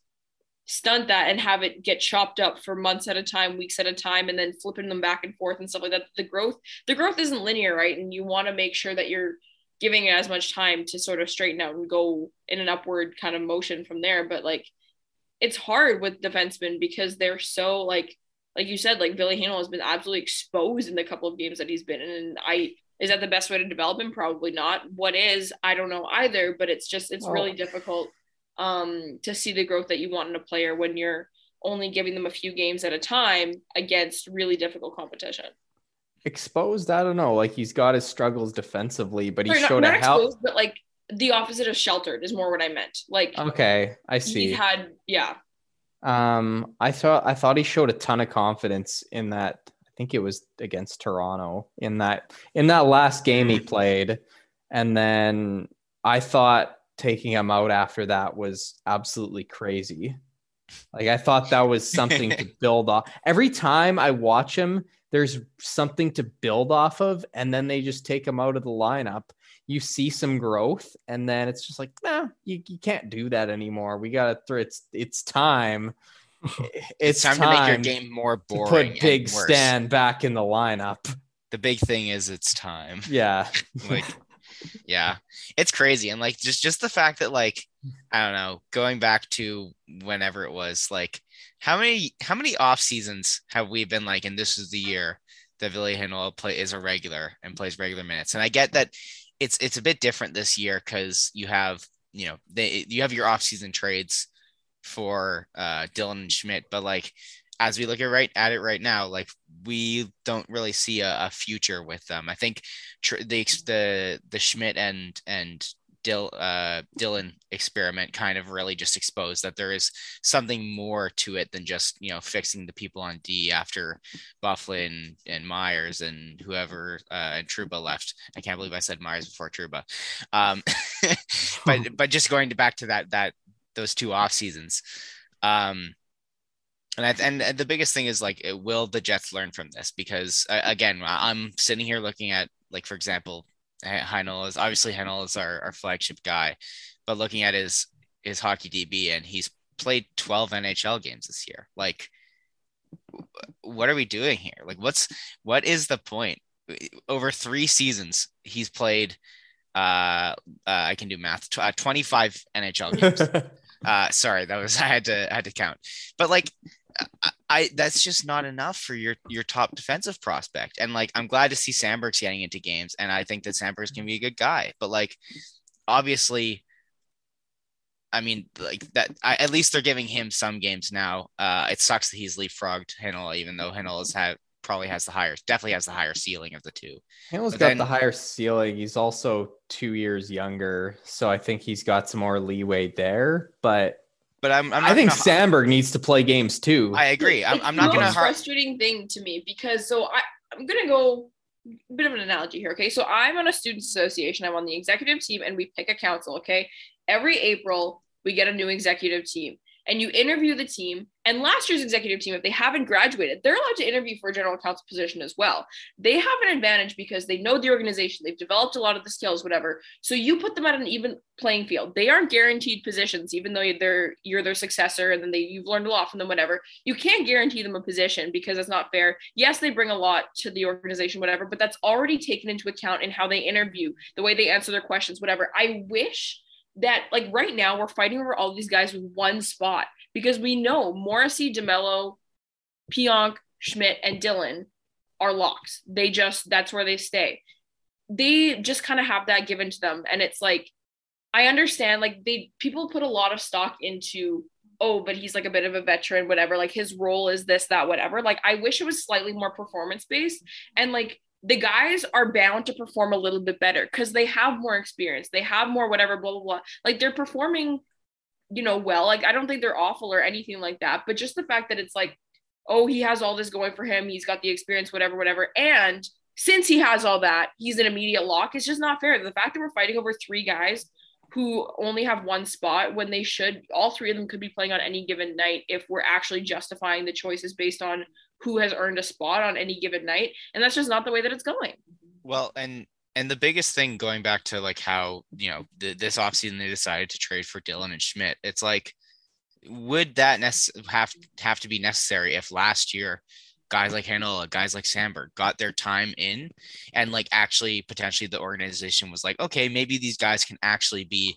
stunt that and have it get chopped up for months at a time, weeks at a time, and then flipping them back and forth and stuff like that. The growth, the growth isn't linear, right? And you want to make sure that you're giving it as much time to sort of straighten out and go in an upward kind of motion from there. But like, it's hard with defensemen because they're so like like you said, like Ville Heinola has been absolutely exposed in the couple of games that he's been in. And I is that the best way to develop him? Probably not. What is, I don't know either, but it's just it's oh. really difficult um to see the growth that you want in a player when you're only giving them a few games at a time against really difficult competition. Exposed, I don't know. Like he's got his struggles defensively, but he Sorry, showed not, not a help. But like the opposite of sheltered is more what I meant. Like okay, I see. He had yeah. Um, I thought I thought he showed a ton of confidence in that. I think it was against Toronto in that in that last game he played, and then I thought taking him out after that was absolutely crazy. Like I thought that was something to <laughs> build off. Every time I watch him, there's something to build off of, and then they just take him out of the lineup. You see some growth and then it's just like nah you, you can't do that anymore. We gotta throw it's it's time. <laughs> It's, it's time, time, to make your game more boring put big stan back in the lineup. The big thing is it's time. Yeah. <laughs> <laughs> Like yeah. It's crazy and like just just the fact that like i don't know going back to whenever it was like how many how many off seasons have we been like and this is the year that Ville Heinola play is a regular and plays regular minutes and i get that it's it's a bit different this year because you have you know they you have your off season trades for uh, Dillon and Schmidt, but like as we look at right at it right now, like we don't really see a, a future with them. I think tr- the the the Schmidt and and Dil, uh, Dillon experiment kind of really just exposed that there is something more to it than just you know fixing the people on D after Byfuglien and Myers and whoever uh, and Trouba left. I can't believe I said Myers before Trouba, Um, <laughs> but <laughs> but just going to back to that that those two off seasons. Um, and I, and the biggest thing is like, will the Jets learn from this? Because uh, again, I'm sitting here looking at like, for example, Heinola is obviously Heinola is our, our flagship guy, but looking at his his hockey DB and he's played 12 NHL games this year. Like, what are we doing here? Like, what's what is the point? Over three seasons, he's played. Uh, uh I can do math. Tw- uh, 25 NHL games. <laughs> uh, sorry, that was <laughs> I had to I had to count. But like, I that's just not enough for your your top defensive prospect. And like I'm glad to see Samberg's getting into games, and I think that Samberg's can be a good guy. But like obviously, I mean like that. I, at least they're giving him some games now. Uh, it sucks that he's leapfrogged Heinola, even though Heinola's had probably has the higher, definitely has the higher ceiling of the two. Heinola's got then, the higher ceiling. He's also two years younger, so I think he's got some more leeway there. But but I'm, I'm i think gonna... Samberg needs to play games too. I agree. I'm, I'm not going to. Hire a frustrating thing to me because so I I'm going to go a bit of an analogy here. Okay, so I'm on a students association. I'm on the executive team, and we pick a council. Okay, every April we get a new executive team, and you interview the team. And last year's executive team, if they haven't graduated, they're allowed to interview for a general counsel position as well. They have an advantage because they know the organization, they've developed a lot of the skills, whatever. So you put them at an even playing field. They aren't guaranteed positions, even though they're you're their successor and then they you've learned a lot from them, whatever. You can't guarantee them a position because it's not fair. Yes, they bring a lot to the organization, whatever, but that's already taken into account in how they interview, the way they answer their questions, whatever. I wish that like right now we're fighting over all these guys with one spot because we know Morrissey, DeMelo, Pionk, Schmidt, and Dillon are locks. They just that's where they stay. They just kind of have that given to them. And it's like, I understand, like they people put a lot of stock into, oh, but he's like a bit of a veteran, whatever. Like his role is this, that, whatever. Like I wish it was slightly more performance based. And like the guys are bound to perform a little bit better because they have more experience. They have more whatever, blah, blah, blah. Like they're performing, you know, well. Like I don't think they're awful or anything like that. But just the fact that it's like, oh, he has all this going for him. He's got the experience, whatever, whatever. And since he has all that, he's an immediate lock. It's just not fair. The fact that we're fighting over three guys who only have one spot when they should, all three of them could be playing on any given night if we're actually justifying the choices based on who has earned a spot on any given night and that's just not the way that it's going well and and the biggest thing going back to like how you know the, this offseason they decided to trade for Dillon and Schmidt it's like would that nece- have have to be necessary if last year guys like Heinola, guys like Samberg got their time in and like actually potentially the organization was like okay maybe these guys can actually be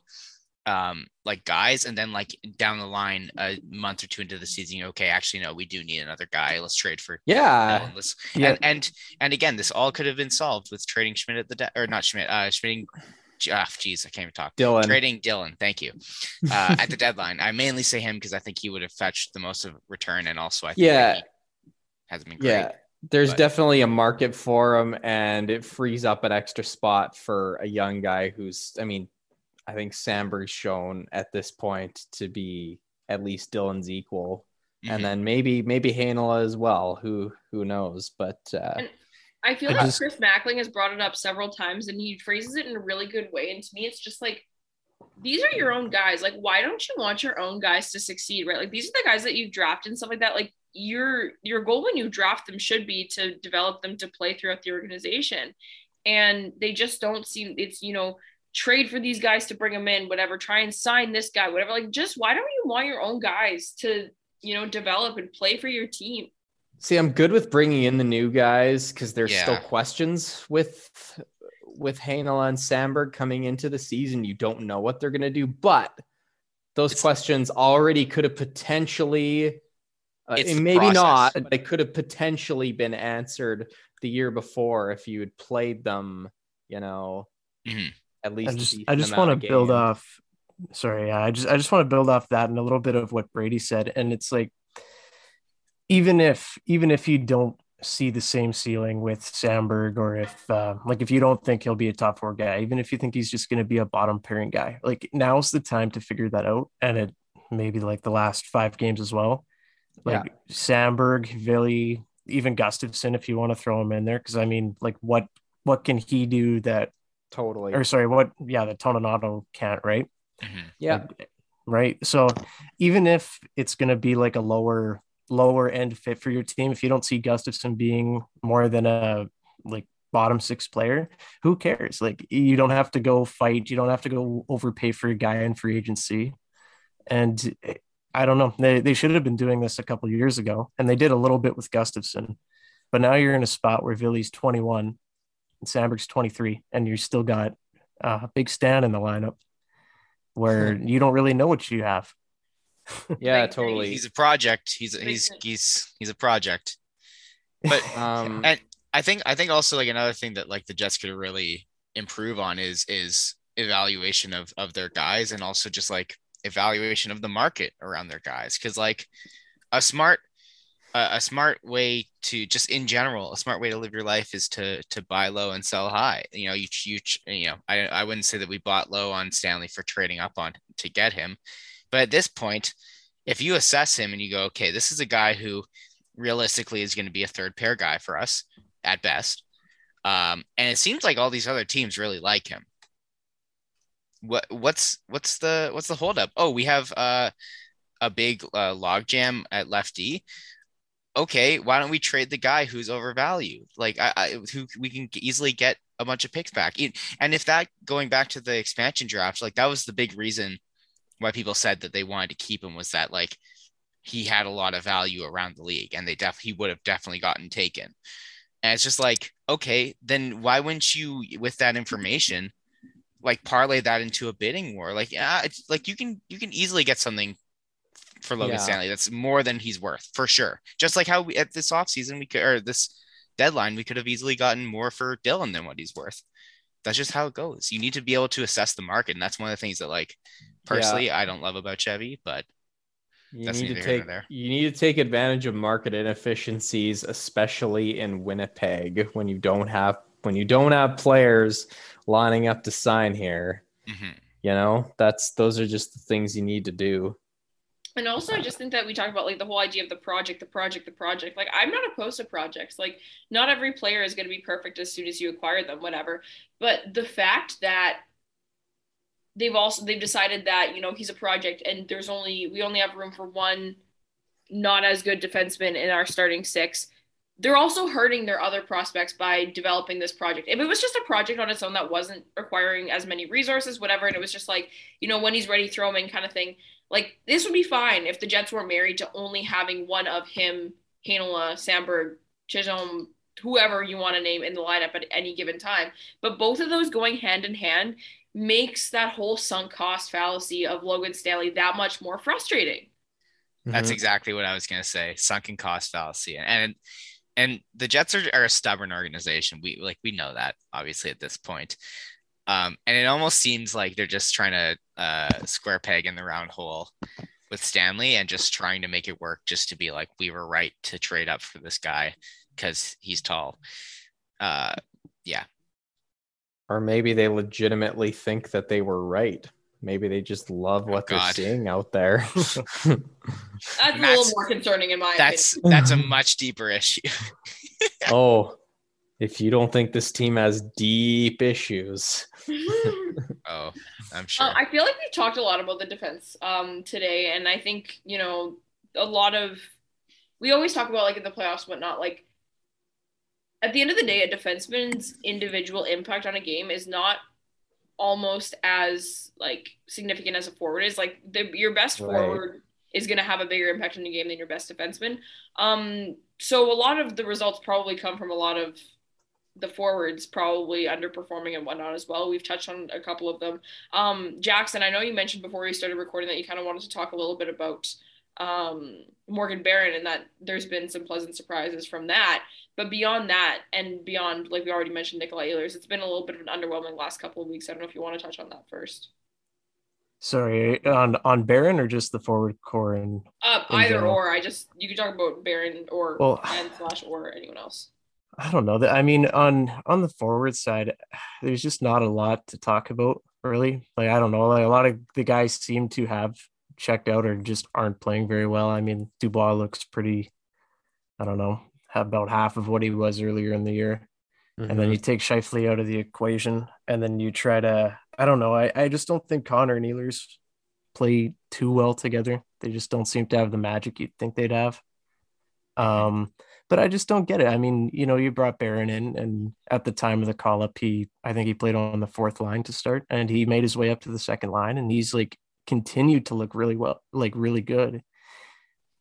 um like guys and then like down the line a month or two into the season okay actually no we do need another guy let's trade for yeah let's, yeah. And, and and again this all could have been solved with trading schmidt at the de- or not schmidt uh schmidt ah, jeez, I can't even talk. Dillon. Trading Dillon, thank you. Uh, at the <laughs> deadline, I mainly say him because I think he would have fetched the most of return, and also I think yeah, hasn't been great. Yeah, there's but. definitely a market for him, and it frees up an extra spot for a young guy who's, I mean, I think Samberg's shown at this point to be at least Dillon's equal. Mm-hmm. And then maybe maybe Heinola as well. Who who knows? But uh, I feel I like just, Chris Mackling has brought it up several times, and he phrases it in a really good way. And to me, it's just like these are your own guys. Like, why don't you want your own guys to succeed? Right? Like these are the guys that you draft and stuff like that. Like your your goal when you draft them should be to develop them to play throughout the organization and they just don't seem it's you know trade for these guys to bring them in, whatever, try and sign this guy, whatever. Like, just why don't you want your own guys to, you know, develop and play for your team? See, I'm good with bringing in the new guys because there's yeah. still questions with with Heinola and Samberg coming into the season. You don't know what they're going to do, but those it's, questions already could have potentially, uh, maybe process. not, but it could have potentially been answered the year before if you had played them, you know, mm-hmm at least. I just, I just want to build off. Sorry, yeah, I just I just want to build off that and a little bit of what Brady said, and it's like even if even if you don't see the same ceiling with Samberg, or if uh, like if you don't think he'll be a top four guy, even if you think he's just going to be a bottom pairing guy, like now's the time to figure that out. And it maybe like the last five games as well. Like yeah. Samberg, Ville, even Gustafsson, if you want to throw him in there, because I mean, like what what can he do that totally or sorry, what yeah, the Toninato can't, right? Mm-hmm. Yeah. Like, right. So even if it's gonna be like a lower lower end fit for your team, if you don't see Gustafsson being more than a like bottom six player, who cares? Like you don't have to go fight, you don't have to go overpay for a guy in free agency. And I don't know. They, they should have been doing this a couple years ago, and they did a little bit with Gustafsson. But now you're in a spot where Ville's 21 and Samberg's 23, and you still got a big Stan in the lineup where <laughs> you don't really know what you have. <laughs> yeah, totally. He's a project. He's he's he's he's a project. But <laughs> um, and I think I think also like another thing that like the Jets could really improve on is is evaluation of of their guys and also just like evaluation of the market around their guys because like a smart uh, a smart way to just in general a smart way to live your life is to to buy low and sell high you know you you you know I, I wouldn't say that we bought low on stanley for trading up on to get him but at this point if you assess him and you go okay this is a guy who realistically is going to be a third pair guy for us at best um, and it seems like all these other teams really like him what what's what's the what's the holdup? Oh, we have uh, a big uh, logjam at lefty. Okay, why don't we trade the guy who's overvalued? Like, I, I who we can easily get a bunch of picks back. And if that going back to the expansion draft, like that was the big reason why people said that they wanted to keep him was that like he had a lot of value around the league, and they def he would have definitely gotten taken. And it's just like, okay, then why wouldn't you, with that information, like parlay that into a bidding war. Like, yeah, it's like you can you can easily get something for Logan yeah. Stanley that's more than he's worth for sure. Just like how we at this offseason we could or this deadline we could have easily gotten more for Dillon than what he's worth. That's just how it goes. You need to be able to assess the market, and that's one of the things that like personally yeah. I don't love about Chevy, but you need to take you need to take advantage of market inefficiencies, especially in Winnipeg when you don't have when you don't have players lining up to sign here. Mm-hmm. You know, that's those are just the things you need to do. And also, I just think that we talked about like the whole idea of the project, the project, the project. Like, I'm not opposed to projects. Like, not every player is going to be perfect as soon as you acquire them, whatever. But the fact that they've also they've decided that you know he's a project, and there's only we only have room for one not as good defenseman in our starting six they're also hurting their other prospects by developing this project. If it was just a project on its own that wasn't requiring as many resources, whatever, and it was just like, you know, when he's ready, throw him in kind of thing, like this would be fine if the Jets were married to only having one of him, Heinola, Samberg, Chisholm, whoever you want to name in the lineup at any given time. But both of those going hand in hand makes that whole sunk cost fallacy of Logan Stanley that much more frustrating. That's mm-hmm. exactly what I was going to say. Sunken cost fallacy. And, and and the Jets are, are a stubborn organization. We like we know that obviously at this point. Um, and it almost seems like they're just trying to uh, square peg in the round hole with Stanley and just trying to make it work just to be like we were right to trade up for this guy because he's tall. Uh, yeah. Or maybe they legitimately think that they were right. Maybe they just love oh, what oh, they're seeing out there. <laughs> that's, a little more concerning in my that's, opinion. That's a much deeper issue. <laughs> oh, if you don't think this team has deep issues. <laughs> oh, I'm sure. Uh, I feel like we talked a lot about the defense um, today, and I think you know a lot of we always talk about like in the playoffs, whatnot. Like at the end of the day, a defenseman's individual impact on a game is not almost as like significant as a forward is. Like the, your best right. forward is going to have a bigger impact on the game than your best defenseman. Um, so a lot of the results probably come from a lot of the forwards probably underperforming and whatnot as well. We've touched on a couple of them. Um, Jackson, I know you mentioned before we started recording that you kind of wanted to talk a little bit about um, Morgan Barron and that there's been some pleasant surprises from that. But beyond that, and beyond, like we already mentioned, Nikolai Ehlers, it's been a little bit of an underwhelming last couple of weeks. I don't know if you want to touch on that first. Sorry, on on Barron or just the forward core and uh, either general? or. I just you can talk about Barron or well, and slash or anyone else. I don't know that. I mean, on on the forward side, <sighs> there's just not a lot to talk about really. Like I don't know, like a lot of the guys seem to have checked out or just aren't playing very well. I mean, Dubois looks pretty. I don't know, about half of what he was earlier in the year. Mm-hmm. And then mm-hmm. you take Scheifele out of the equation, and then you try to I don't know. I, I just don't think Connor and Ehlers play too well together. They just don't seem to have the magic you'd think they'd have. Um, but I just don't get it. I mean, you know, you brought Barron in, and at the time of the call up, he I think he played on the fourth line to start, and he made his way up to the second line, and he's like continued to look really well, like really good.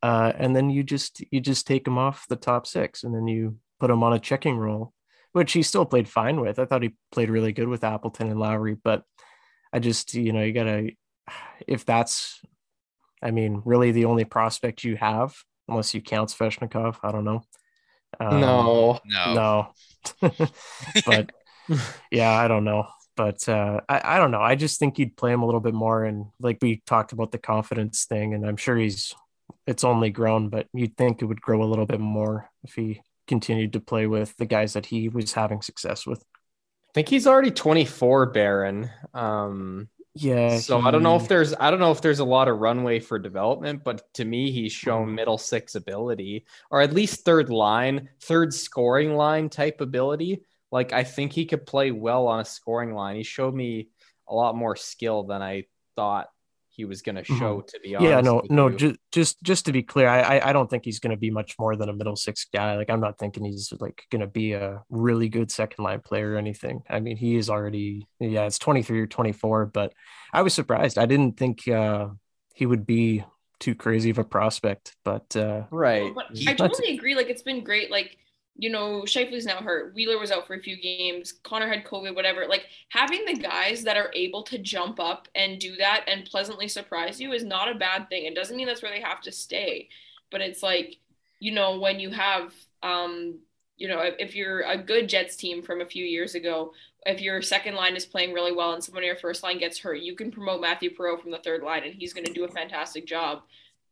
Uh, and then you just you just take him off the top six, and then you put him on a checking role, which he still played fine with. I thought he played really good with Appleton and Lowry, but I just, you know, you gotta, if that's, I mean, really the only prospect you have, unless you count Svechnikov, I don't know. Um, no, no, no. <laughs> but <laughs> yeah, I don't know. But uh, I, I don't know. I just think you'd play him a little bit more. And like we talked about the confidence thing, and I'm sure he's, it's only grown, but you'd think it would grow a little bit more if he continued to play with the guys that he was having success with. I think he's already 24, Barron. Um, yeah. So he... I don't know if there's I don't know if there's a lot of runway for development, but to me, he's shown mm-hmm. middle six ability, or at least third line, third scoring line type ability. Like I think he could play well on a scoring line. He showed me a lot more skill than I thought he was going to mm-hmm. show. Mm-hmm. To be honest, yeah, no, no, just just just to be clear, I I don't think he's going to be much more than a middle six guy. Like I'm not thinking he's like going to be a really good second line player or anything. I mean, he is already yeah, it's 23 or 24, but I was surprised. I didn't think uh, he would be too crazy of a prospect, but uh, right. But I totally agree. Like it's been great. Like you know, Scheifele's now hurt. Wheeler was out for a few games. Connor had COVID, whatever. Like having the guys that are able to jump up and do that and pleasantly surprise you is not a bad thing. It doesn't mean that's where they have to stay, but it's like, you know, when you have, um, you know, if, if you're a good Jets team from a few years ago, if your second line is playing really well and someone in your first line gets hurt, you can promote Mathieu Perreault from the third line and he's going to do a fantastic job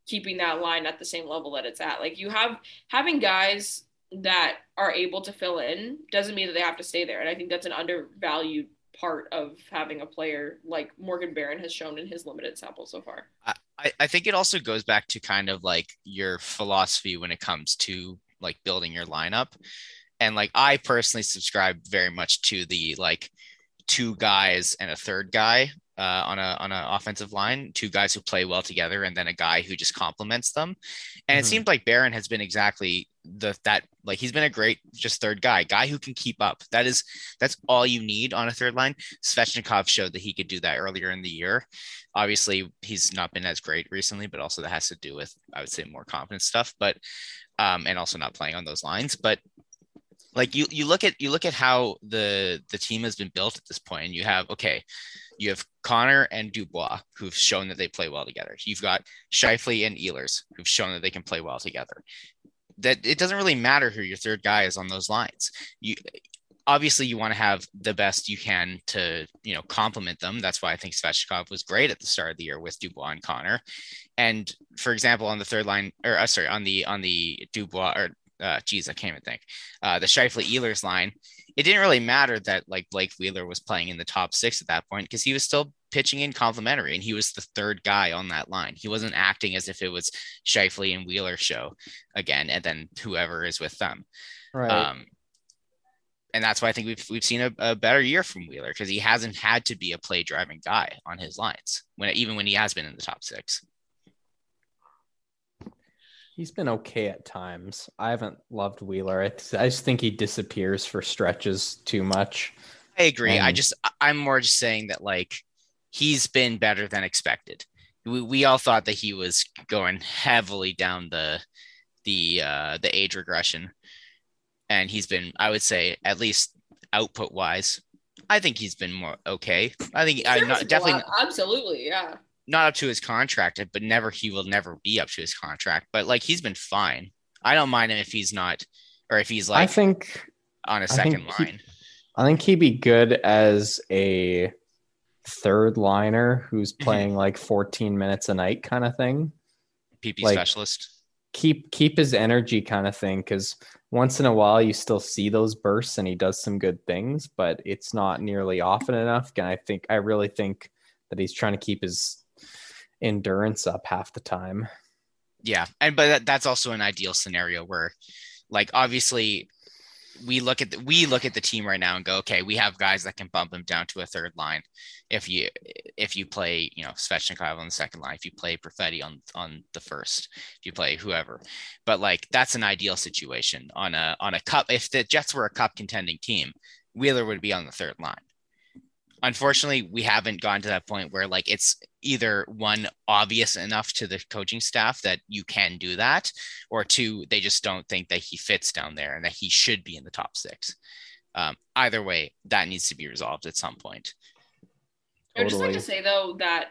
keeping that line at the same level that it's at. Like you have having guys that are able to fill in doesn't mean that they have to stay there. And I think that's an undervalued part of having a player like Morgan Barron has shown in his limited sample so far. I, I think it also goes back to kind of like your philosophy when it comes to like building your lineup. And like I personally subscribe very much to the like two guys and a third guy uh, on a on an offensive line, two guys who play well together, and then a guy who just complements them. And mm-hmm. it seems like Barron has been exactly the that like he's been a great just third guy, guy who can keep up. That is that's all you need on a third line. Svechnikov showed that he could do that earlier in the year. Obviously, he's not been as great recently, but also that has to do with I would say more confidence stuff, but um, and also not playing on those lines. But like you you look at you look at how the the team has been built at this point, and you have okay you have Connor and Dubois, who've shown that they play well together. You've got Scheifele and Ehlers, who've shown that they can play well together. That it doesn't really matter who your third guy is on those lines. You obviously you want to have the best you can to you know complement them. That's why I think Svechnikov was great at the start of the year with Dubois and Connor. And for example, on the third line, or uh, sorry, on the on the Dubois or uh, geez, I can't even think. Uh, the Scheifele Ehlers line, it didn't really matter that like Blake Wheeler was playing in the top six at that point because he was still pitching in complimentary and he was the third guy on that line. He wasn't acting as if it was Scheifele and Wheeler show again, and then whoever is with them. Right. Um, and that's why I think we've we've seen a, a better year from Wheeler because he hasn't had to be a play driving guy on his lines when even when he has been in the top six. He's been okay at times. I haven't loved Wheeler. I, I just think he disappears for stretches too much. I agree. And... I just I'm more just saying that like he's been better than expected. We, we all thought that he was going heavily down the the uh, the age regression, and he's been I would say at least output wise. I think he's been more okay. I think I not definitely absolutely yeah not up to his contract, but never he will never be up to his contract. But like he's been fine. I don't mind him if he's not, or if he's like I think on a second line. He, I think he'd be good as a third liner who's mm-hmm. playing like 14 minutes a night kind of thing. PP like, specialist. Keep keep his energy kind of thing because once in a while you still see those bursts and he does some good things, but it's not nearly often enough. And I think I really think that he's trying to keep his endurance up half the time. Yeah, and but that, that's also an ideal scenario where, like, obviously we look at the, we look at the team right now and go, okay, we have guys that can bump them down to a third line. If you if you play, you know, Svechnikov on the second line, if you play Perfetti on on the first, if you play whoever, but like that's an ideal situation on a on a cup. If the Jets were a cup contending team, Wheeler would be on the third line unfortunately we haven't gotten to that point where like it's either one obvious enough to the coaching staff that you can do that or two they just don't think that he fits down there and that he should be in the top six. Um, either way that needs to be resolved at some point. I would just like to say though that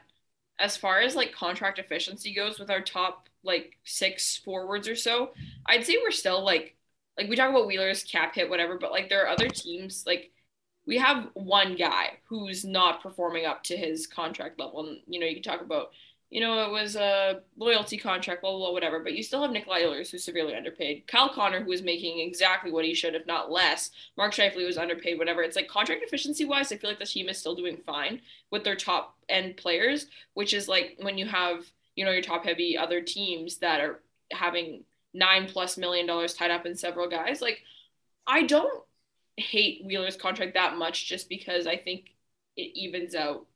as far as like contract efficiency goes with our top like six forwards or so i'd say we're still like like we talk about wheelers cap hit whatever but like there are other teams like we have one guy who's not performing up to his contract level. And, you know, you can talk about, you know, it was a loyalty contract, blah, blah, blah, whatever. But you still have Nikolai Ehlers, who's severely underpaid. Kyle Connor, who is making exactly what he should, if not less. Mark Scheifele was underpaid, whatever. It's like contract efficiency wise, I feel like the team is still doing fine with their top end players, which is like when you have, you know, your top heavy other teams that are having nine plus million dollars tied up in several guys. Like, I don't hate Wheeler's contract that much just because I think it evens out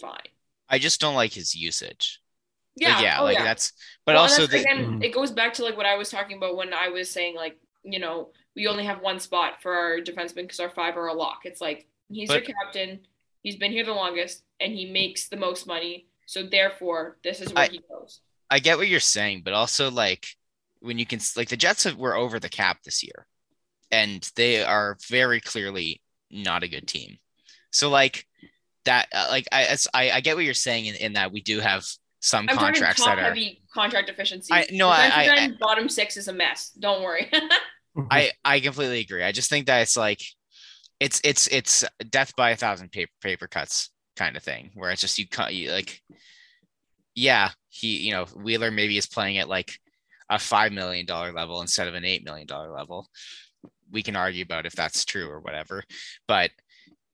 fine. I just don't like his usage. Yeah, like, yeah, oh, like yeah. that's. But well, also, that's, the, again, mm-hmm. it goes back to like what I was talking about when I was saying like you know we only have one spot for our defenseman because our five are a lock. It's like he's but, your captain. He's been here the longest, and he makes the most money. So therefore, this is where I, he goes. I get what you're saying, but also like when you can like the Jets have, were over the cap this year and they are very clearly not a good team. So like that, uh, like I, I, I get what you're saying in, in that we do have some I'm contracts that are heavy contract efficiency. I no, I, I, I, bottom six is a mess. Don't worry. <laughs> I I completely agree. I just think that it's like it's it's it's death by a thousand paper paper cuts kind of thing where it's just you cut you like yeah he you know Wheeler maybe is playing at like a five million dollar level instead of an eight million dollar level we can argue about if that's true or whatever. But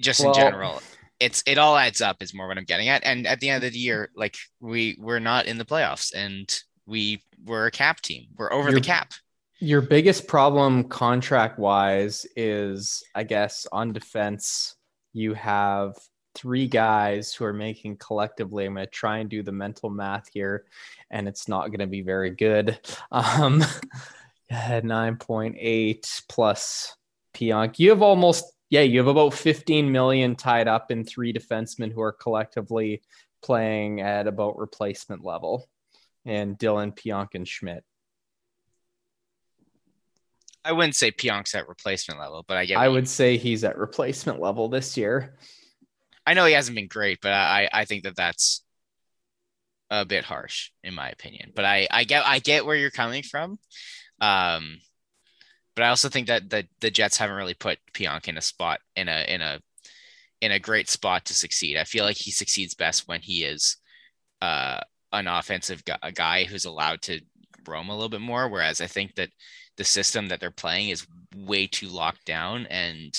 just well, in general, it's it all adds up is more what I'm getting at. And at the end of the year, like we we're not in the playoffs and we we're a cap team. We're over the cap. Your biggest problem contract wise is I guess on defense you have three guys who are making collectively. I'm going to try and do the mental math here, and it's not going to be very good. Um, <laughs> had 9.8 plus Pionk. You have almost, yeah, you have about 15 million tied up in three defensemen who are collectively playing at about replacement level, and Dillon Pionk, and Schmidt. I wouldn't say Pionk's at replacement level, but I get. I would you... say he's at replacement level this year. I know he hasn't been great, but I I think that that's a bit harsh in my opinion. But I I get I get where you're coming from. Um, but I also think that the the Jets haven't really put Pionk in a spot in a in a in a great spot to succeed. I feel like he succeeds best when he is uh, an offensive guy, a guy who's allowed to roam a little bit more. Whereas I think that the system that they're playing is way too locked down, and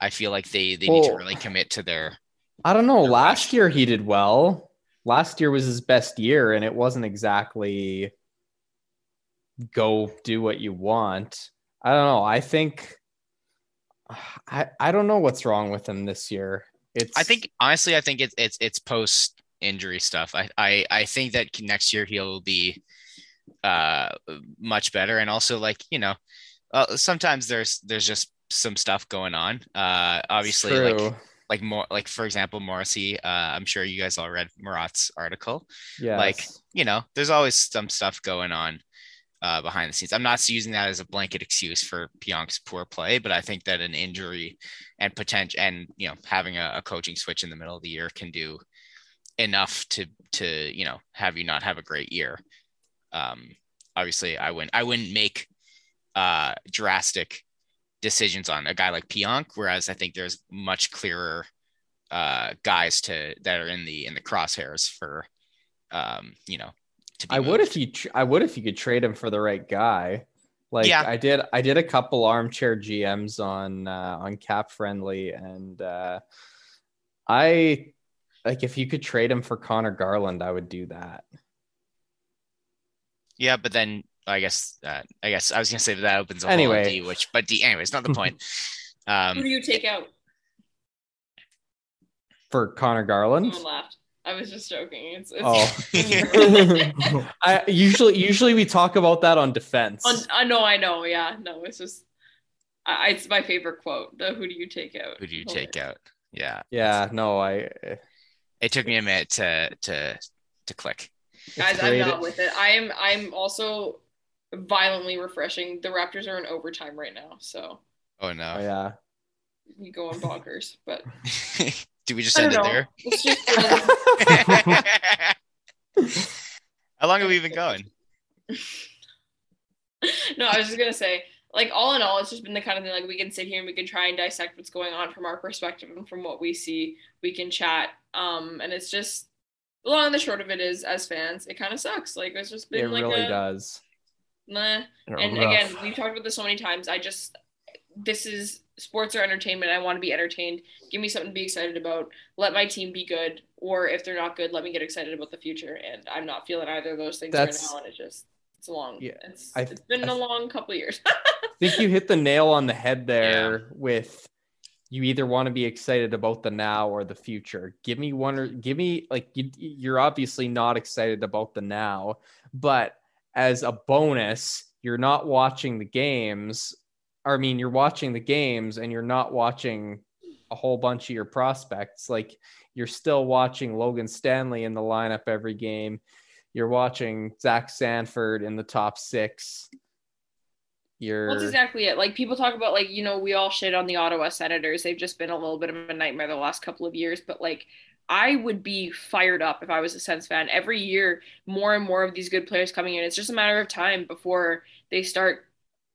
I feel like they they well, need to really commit to their. I don't know. Last rush. year he did well. Last year was his best year, and it wasn't exactly go do what you want. I don't know. I think I I don't know what's wrong with him this year. It's I think honestly I think it's it's it's post injury stuff. I I I think that next year he'll be uh much better and also like, you know, uh, sometimes there's there's just some stuff going on. Uh obviously like like more like for example Morrissey uh I'm sure you guys all read Murat's article. Yeah. Like, you know, there's always some stuff going on uh, behind the scenes. I'm not using that as a blanket excuse for Pionk's poor play, but I think that an injury and potential and you know having a, a, coaching switch in the middle of the year can do enough to to you know have you not have a great year. Um, obviously, I wouldn't I wouldn't make uh, drastic decisions on a guy like Pionk, whereas I think there's much clearer uh, guys to that are in the in the crosshairs for um, you know. I moved. would if you tr- I would if you could trade him for the right guy. Like yeah. I did I did a couple armchair GMs on uh, on cap friendly and uh, I like if you could trade him for Conor Garland, I would do that. Yeah, but then I guess uh, I guess I was gonna say that opens a anyway. D, which but D anyways, not the <laughs> point. Um, Who do you take out for Conor Garland? Someone laughed. I was just joking. It's, it's oh, <laughs> <laughs> I usually usually we talk about that on defense. On, I know, I know. Yeah, no, it's just I, it's my favorite quote. The who do you take out? Who do you take out? Yeah. Yeah. No, I. It took me a minute to to to click. Guys, I'm not with it. I am. I'm also violently refreshing. The Raptors are in overtime right now, so. Oh no! Oh, yeah. We go on bonkers, but. <laughs> Do we just <laughs> end it there? How long have we been going? <laughs> no, I was just gonna say, like all in all, it's just been the kind of thing like we can sit here and we can try and dissect what's going on from our perspective and from what we see. We can chat, um, and it's just the long and the short of it is, as fans, it kind of sucks. Like it's just been it like really a, does. Nah. And rough. again, we've talked about this so many times. I just this is sports or entertainment. I want to be entertained. Give me something to be excited about. Let my team be good, or if they're not good, let me get excited about the future. And I'm not feeling either of those things That's, right now. And it's just it's long. Yeah, it's, I, it's been I, a long couple years. <laughs> I think you hit the nail on the head there yeah. with you either want to be excited about the now or the future. Give me one or give me like you, you're obviously not excited about the now, but as a bonus, you're not watching the games I mean, you're watching the games and you're not watching a whole bunch of your prospects. Like you're still watching Logan Stanley in the lineup every game. You're watching Zach Sanford in the top six. You're that's exactly it. Like people talk about like, you know, we all shit on the Ottawa Senators. They've just been a little bit of a nightmare the last couple of years, but like I would be fired up if I was a Sens fan. Every year, more and more of these good players coming in. It's just a matter of time before they start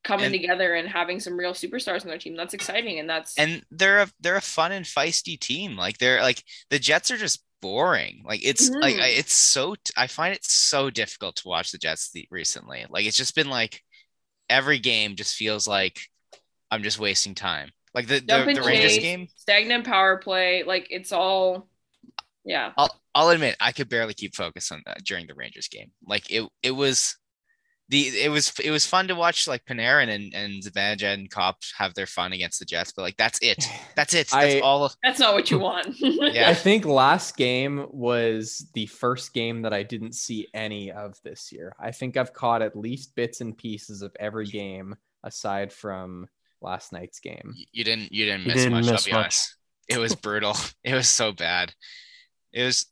coming and, together and having some real superstars on their team. That's exciting, and that's and they're a they're a fun and feisty team. Like they're like the Jets are just boring. Like it's mm-hmm. like it's so I find it so difficult to watch the Jets recently. Like it's just been like every game just feels like I'm just wasting time. Like the the, the Rangers game, stagnant power play. Like it's all yeah. I'll I'll admit I could barely keep focus on that during the Rangers game. Like it it was the it was it was fun to watch like Panarin and and Zibanejad and Copp have their fun against the Jets, but like that's it. <sighs> That's it. That's I, all. That's not what you want. <laughs> yeah, I think last game was the first game that I didn't see any of this year. I think I've caught at least bits and pieces of every game aside from last night's game. You didn't you didn't miss you didn't much. Miss I'll be much. honest. It was brutal. <laughs> it was so bad. It was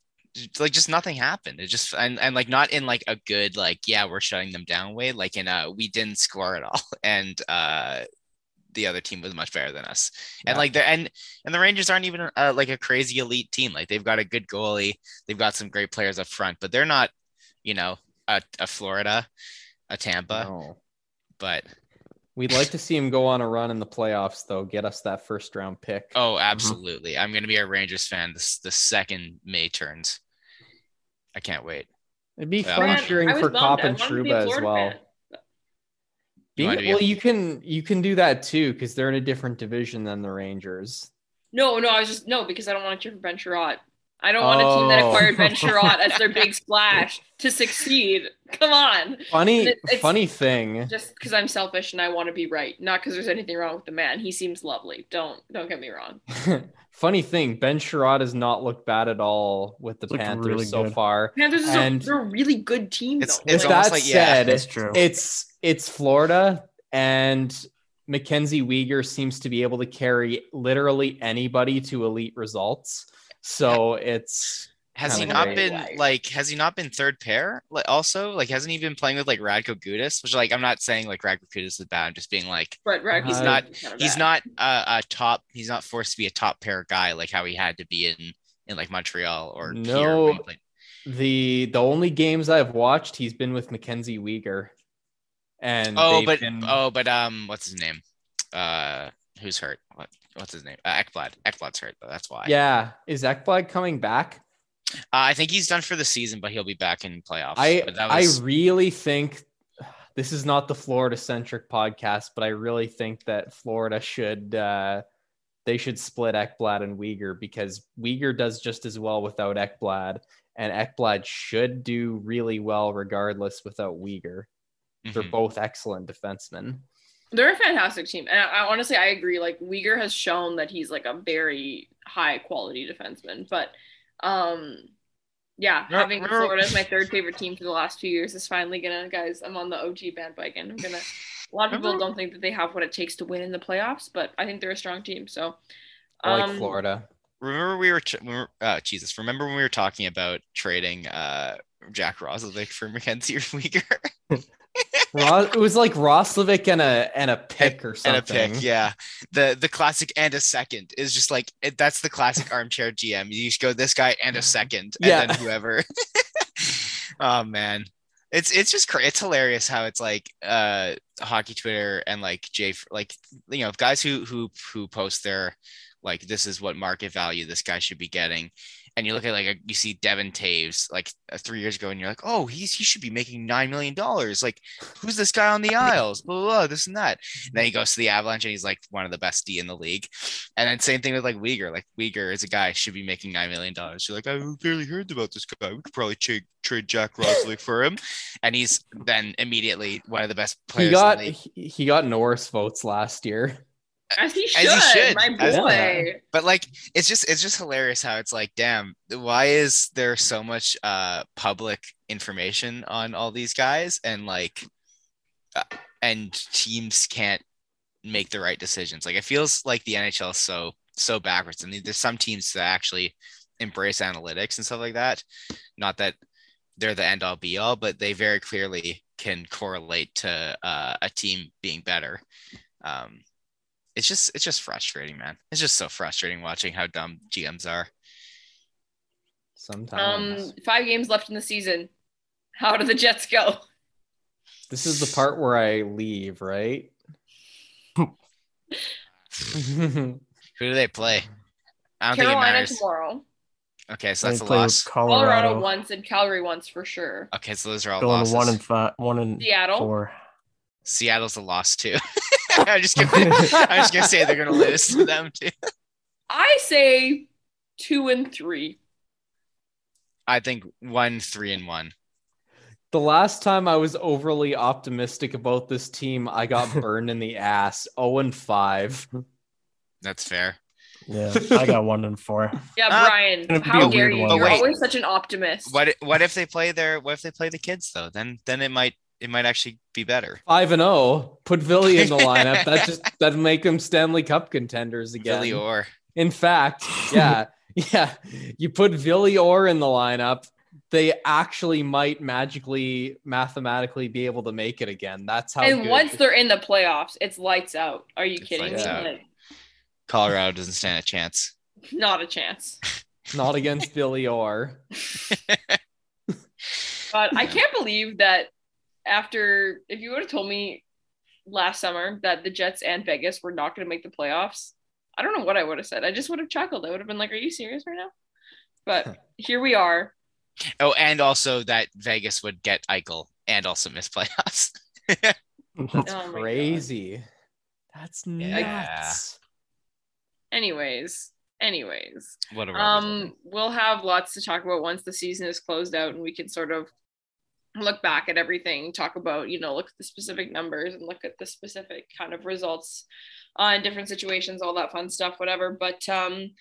like just nothing happened. It just and, and like not in like a good like yeah we're shutting them down way like in a we didn't score at all <laughs> and uh the other team was much better than us yeah. and like the and and the Rangers aren't even uh, like a crazy elite team like they've got a good goalie they've got some great players up front but they're not you know a, a Florida a Tampa no. but We'd like to see him go on a run in the playoffs, though. Get us that first round pick. Oh, mm-hmm. absolutely! Mm-hmm. I'm going to be a Rangers fan this the second May turns. I can't wait. It'd be fun cheering for Copp and Trouba as well. Being, well, you can you can do that too because they're in a different division than the Rangers. No, no, I was just no because I don't want to cheer for Ben Chiarot. I don't want a team that acquired oh. <laughs> Ben Chiarot as their big splash to succeed. Come on. Funny, funny thing. Just because I'm selfish and I want to be right, not because there's anything wrong with the man. He seems lovely. Don't don't get me wrong. <laughs> funny thing, Ben Chiarot has not looked bad at all with the Panthers really so far. Panthers is and a, they're a really good team. It's, it's with that like, said, yeah, it's true. It's it's Florida and MacKenzie Weegar seems to be able to carry literally anybody to elite results. So it's has he not been like, like, has he not been third pair like also? Like hasn't he been playing with like Radko Gudas which like I'm not saying like Radko Gudas is bad. I'm just being like but he's not he's not a, a, top he's not forced to be a top pair guy like how he had to be in in like Montreal or no. the the only games I've watched he's been with MacKenzie Weegar. And oh but been... oh but um what's his name? Uh who's hurt? What what's his name? Uh, Ekblad. Ekblad's hurt though. That's why. Yeah, is Ekblad coming back? Uh, I think he's done for the season, but he'll be back in playoffs. I was... I really think this is not the Florida centric podcast, but I really think that Florida should uh, they should split Ekblad and Weegar because Weegar does just as well without Ekblad, and Ekblad should do really well regardless without Weegar. Mm-hmm. They're both excellent defensemen. They're a fantastic team, and I, I, honestly I agree. Like Weegar has shown that he's like a very high quality defenseman, but um, yeah, having Florida as my third favorite team for the last few years is finally gonna, guys. I'm on the OG bandwagon. I'm gonna. A lot of people don't think that they have what it takes to win in the playoffs, but I think they're a strong team. So, um, like Florida. Remember we were, uh, Jesus. Remember when we were talking about trading uh Jack Roslovic for <laughs> Mackenzie <laughs> It was like Roslovic and a and a pick or something. And a pick, yeah. The the classic and a second is just like it, that's the classic armchair GM. You just go this guy and a second, and yeah. then whoever. <laughs> oh man, it's it's just it's hilarious how it's like uh hockey Twitter and like Jay like you know guys who who who post their like this is what market value this guy should be getting and you look at like a, you see Devon Toews like uh, three years ago, and you're like, oh, he's he should be making nine million dollars. Like, who's this guy on the Isles? Blah, blah, blah, this and that. And then he goes to the Avalanche, and he's like one of the best D in the league. And then same thing with like Weegar. Like Weegar is a guy should be making nine million dollars. You're like, I barely heard about this guy. We could probably trade trade Jack Roslovic <laughs> for him, and he's then immediately one of the best players. He got he got Norris votes last year. As he should, As he should. my boy. but like, it's just it's just hilarious how it's like, damn, why is there so much uh public information on all these guys and like, uh, and teams can't make the right decisions. Like, it feels like the NHL is so so backwards. I mean, there's some teams that actually embrace analytics and stuff like that. Not that they're the end all be all, but they very clearly can correlate to uh, a team being better. Um, it's just it's just frustrating, man. It's just so frustrating watching how dumb GMs are. Sometimes. Um, five games left in the season. How do the Jets go? This is the part where I leave, right? <laughs> Who do they play? I don't Carolina think it tomorrow. Okay, so that's a loss. Colorado. Colorado once and Calgary once for sure. Okay, so those are all Going losses. one and five, one and Seattle. four. Seattle's a loss too. <laughs> <laughs> I'm just gonna I'm just gonna say they're gonna lose to them too. I say two and three. I think one, three, and one. The last time I was overly optimistic about this team, I got <laughs> burned in the ass. Oh and five. That's fair. Yeah, I got one and four. Yeah, uh, Brian, how dare you? You're always such an optimist. What what if they play their what if they play the kids though? Then then it might it might actually be better. Five and zero. Oh. Put Ville in the <laughs> lineup. that just that make them Stanley Cup contenders again. Ville or. In fact, yeah, <laughs> yeah. You put Ville or in the lineup, they actually might magically, mathematically be able to make it again. That's how. And once they're in the playoffs, it's lights out. Are you it's kidding me? Like, Colorado doesn't stand a chance. Not a chance. <laughs> Not against Ville or. but I can't believe that after if you would have told me last summer that the Jets and Vegas were not going to make the playoffs, I don't know what I would have said. I just would have chuckled. I would have been like, "Are you serious right now?" But here we are. Oh, and also that Vegas would get Eichel and also miss playoffs. <laughs> That's oh crazy. That's nuts. Yeah. Anyways, anyways, what um, we'll have lots to talk about once the season is closed out and we can sort of look back at everything, talk about, you know, look at the specific numbers and look at the specific kind of results uh, in different situations, all that fun stuff, whatever. But um,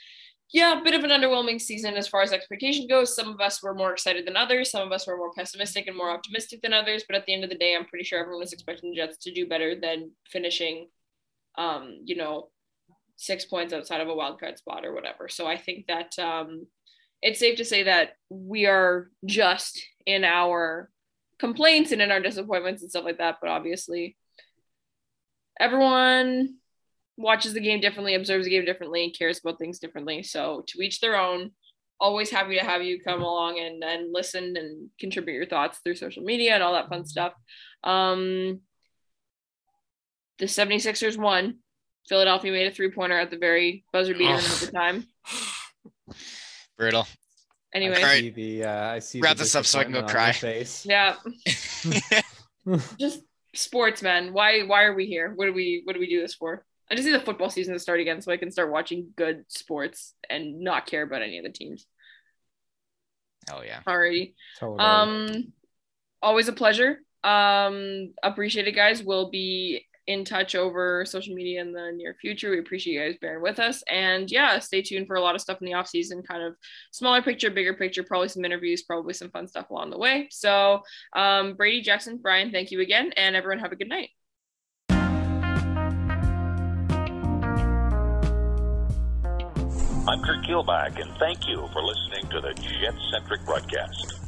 yeah, a bit of an underwhelming season as far as expectation goes. Some of us were more excited than others. Some of us were more pessimistic and more optimistic than others. But at the end of the day, I'm pretty sure everyone was expecting the Jets to do better than finishing, um, you know, six points outside of a wild card spot or whatever. So I think that um, it's safe to say that we are just in our complaints and in our disappointments and stuff like that. But obviously, everyone watches the game differently, observes the game differently, and cares about things differently. So to each their own. Always happy to have you come along and, and listen and contribute your thoughts through social media and all that fun stuff. Um, the 76ers won. Philadelphia made a three pointer at the very buzzer beater oh. the time. <sighs> Brutal. Anyway, I see the uh, I see wrap this up so I can go cry. Face. Yeah. <laughs> <laughs> just sports, man. Why why are we here? What do we what do we do this for? I just need the football season to start again so I can start watching good sports and not care about any of the teams. Oh yeah. Alrighty. Totally. Um always a pleasure. Um appreciate it guys. We'll be in touch over social media in the near future. We appreciate you guys bearing with us. And yeah, stay tuned for a lot of stuff in the off season, kind of smaller picture, bigger picture, probably some interviews, probably some fun stuff along the way. So um, Brady, Jackson, Brian, thank you again. And everyone have a good night. I'm Kurt Kielbach, and thank you for listening to the Jet Centric broadcast.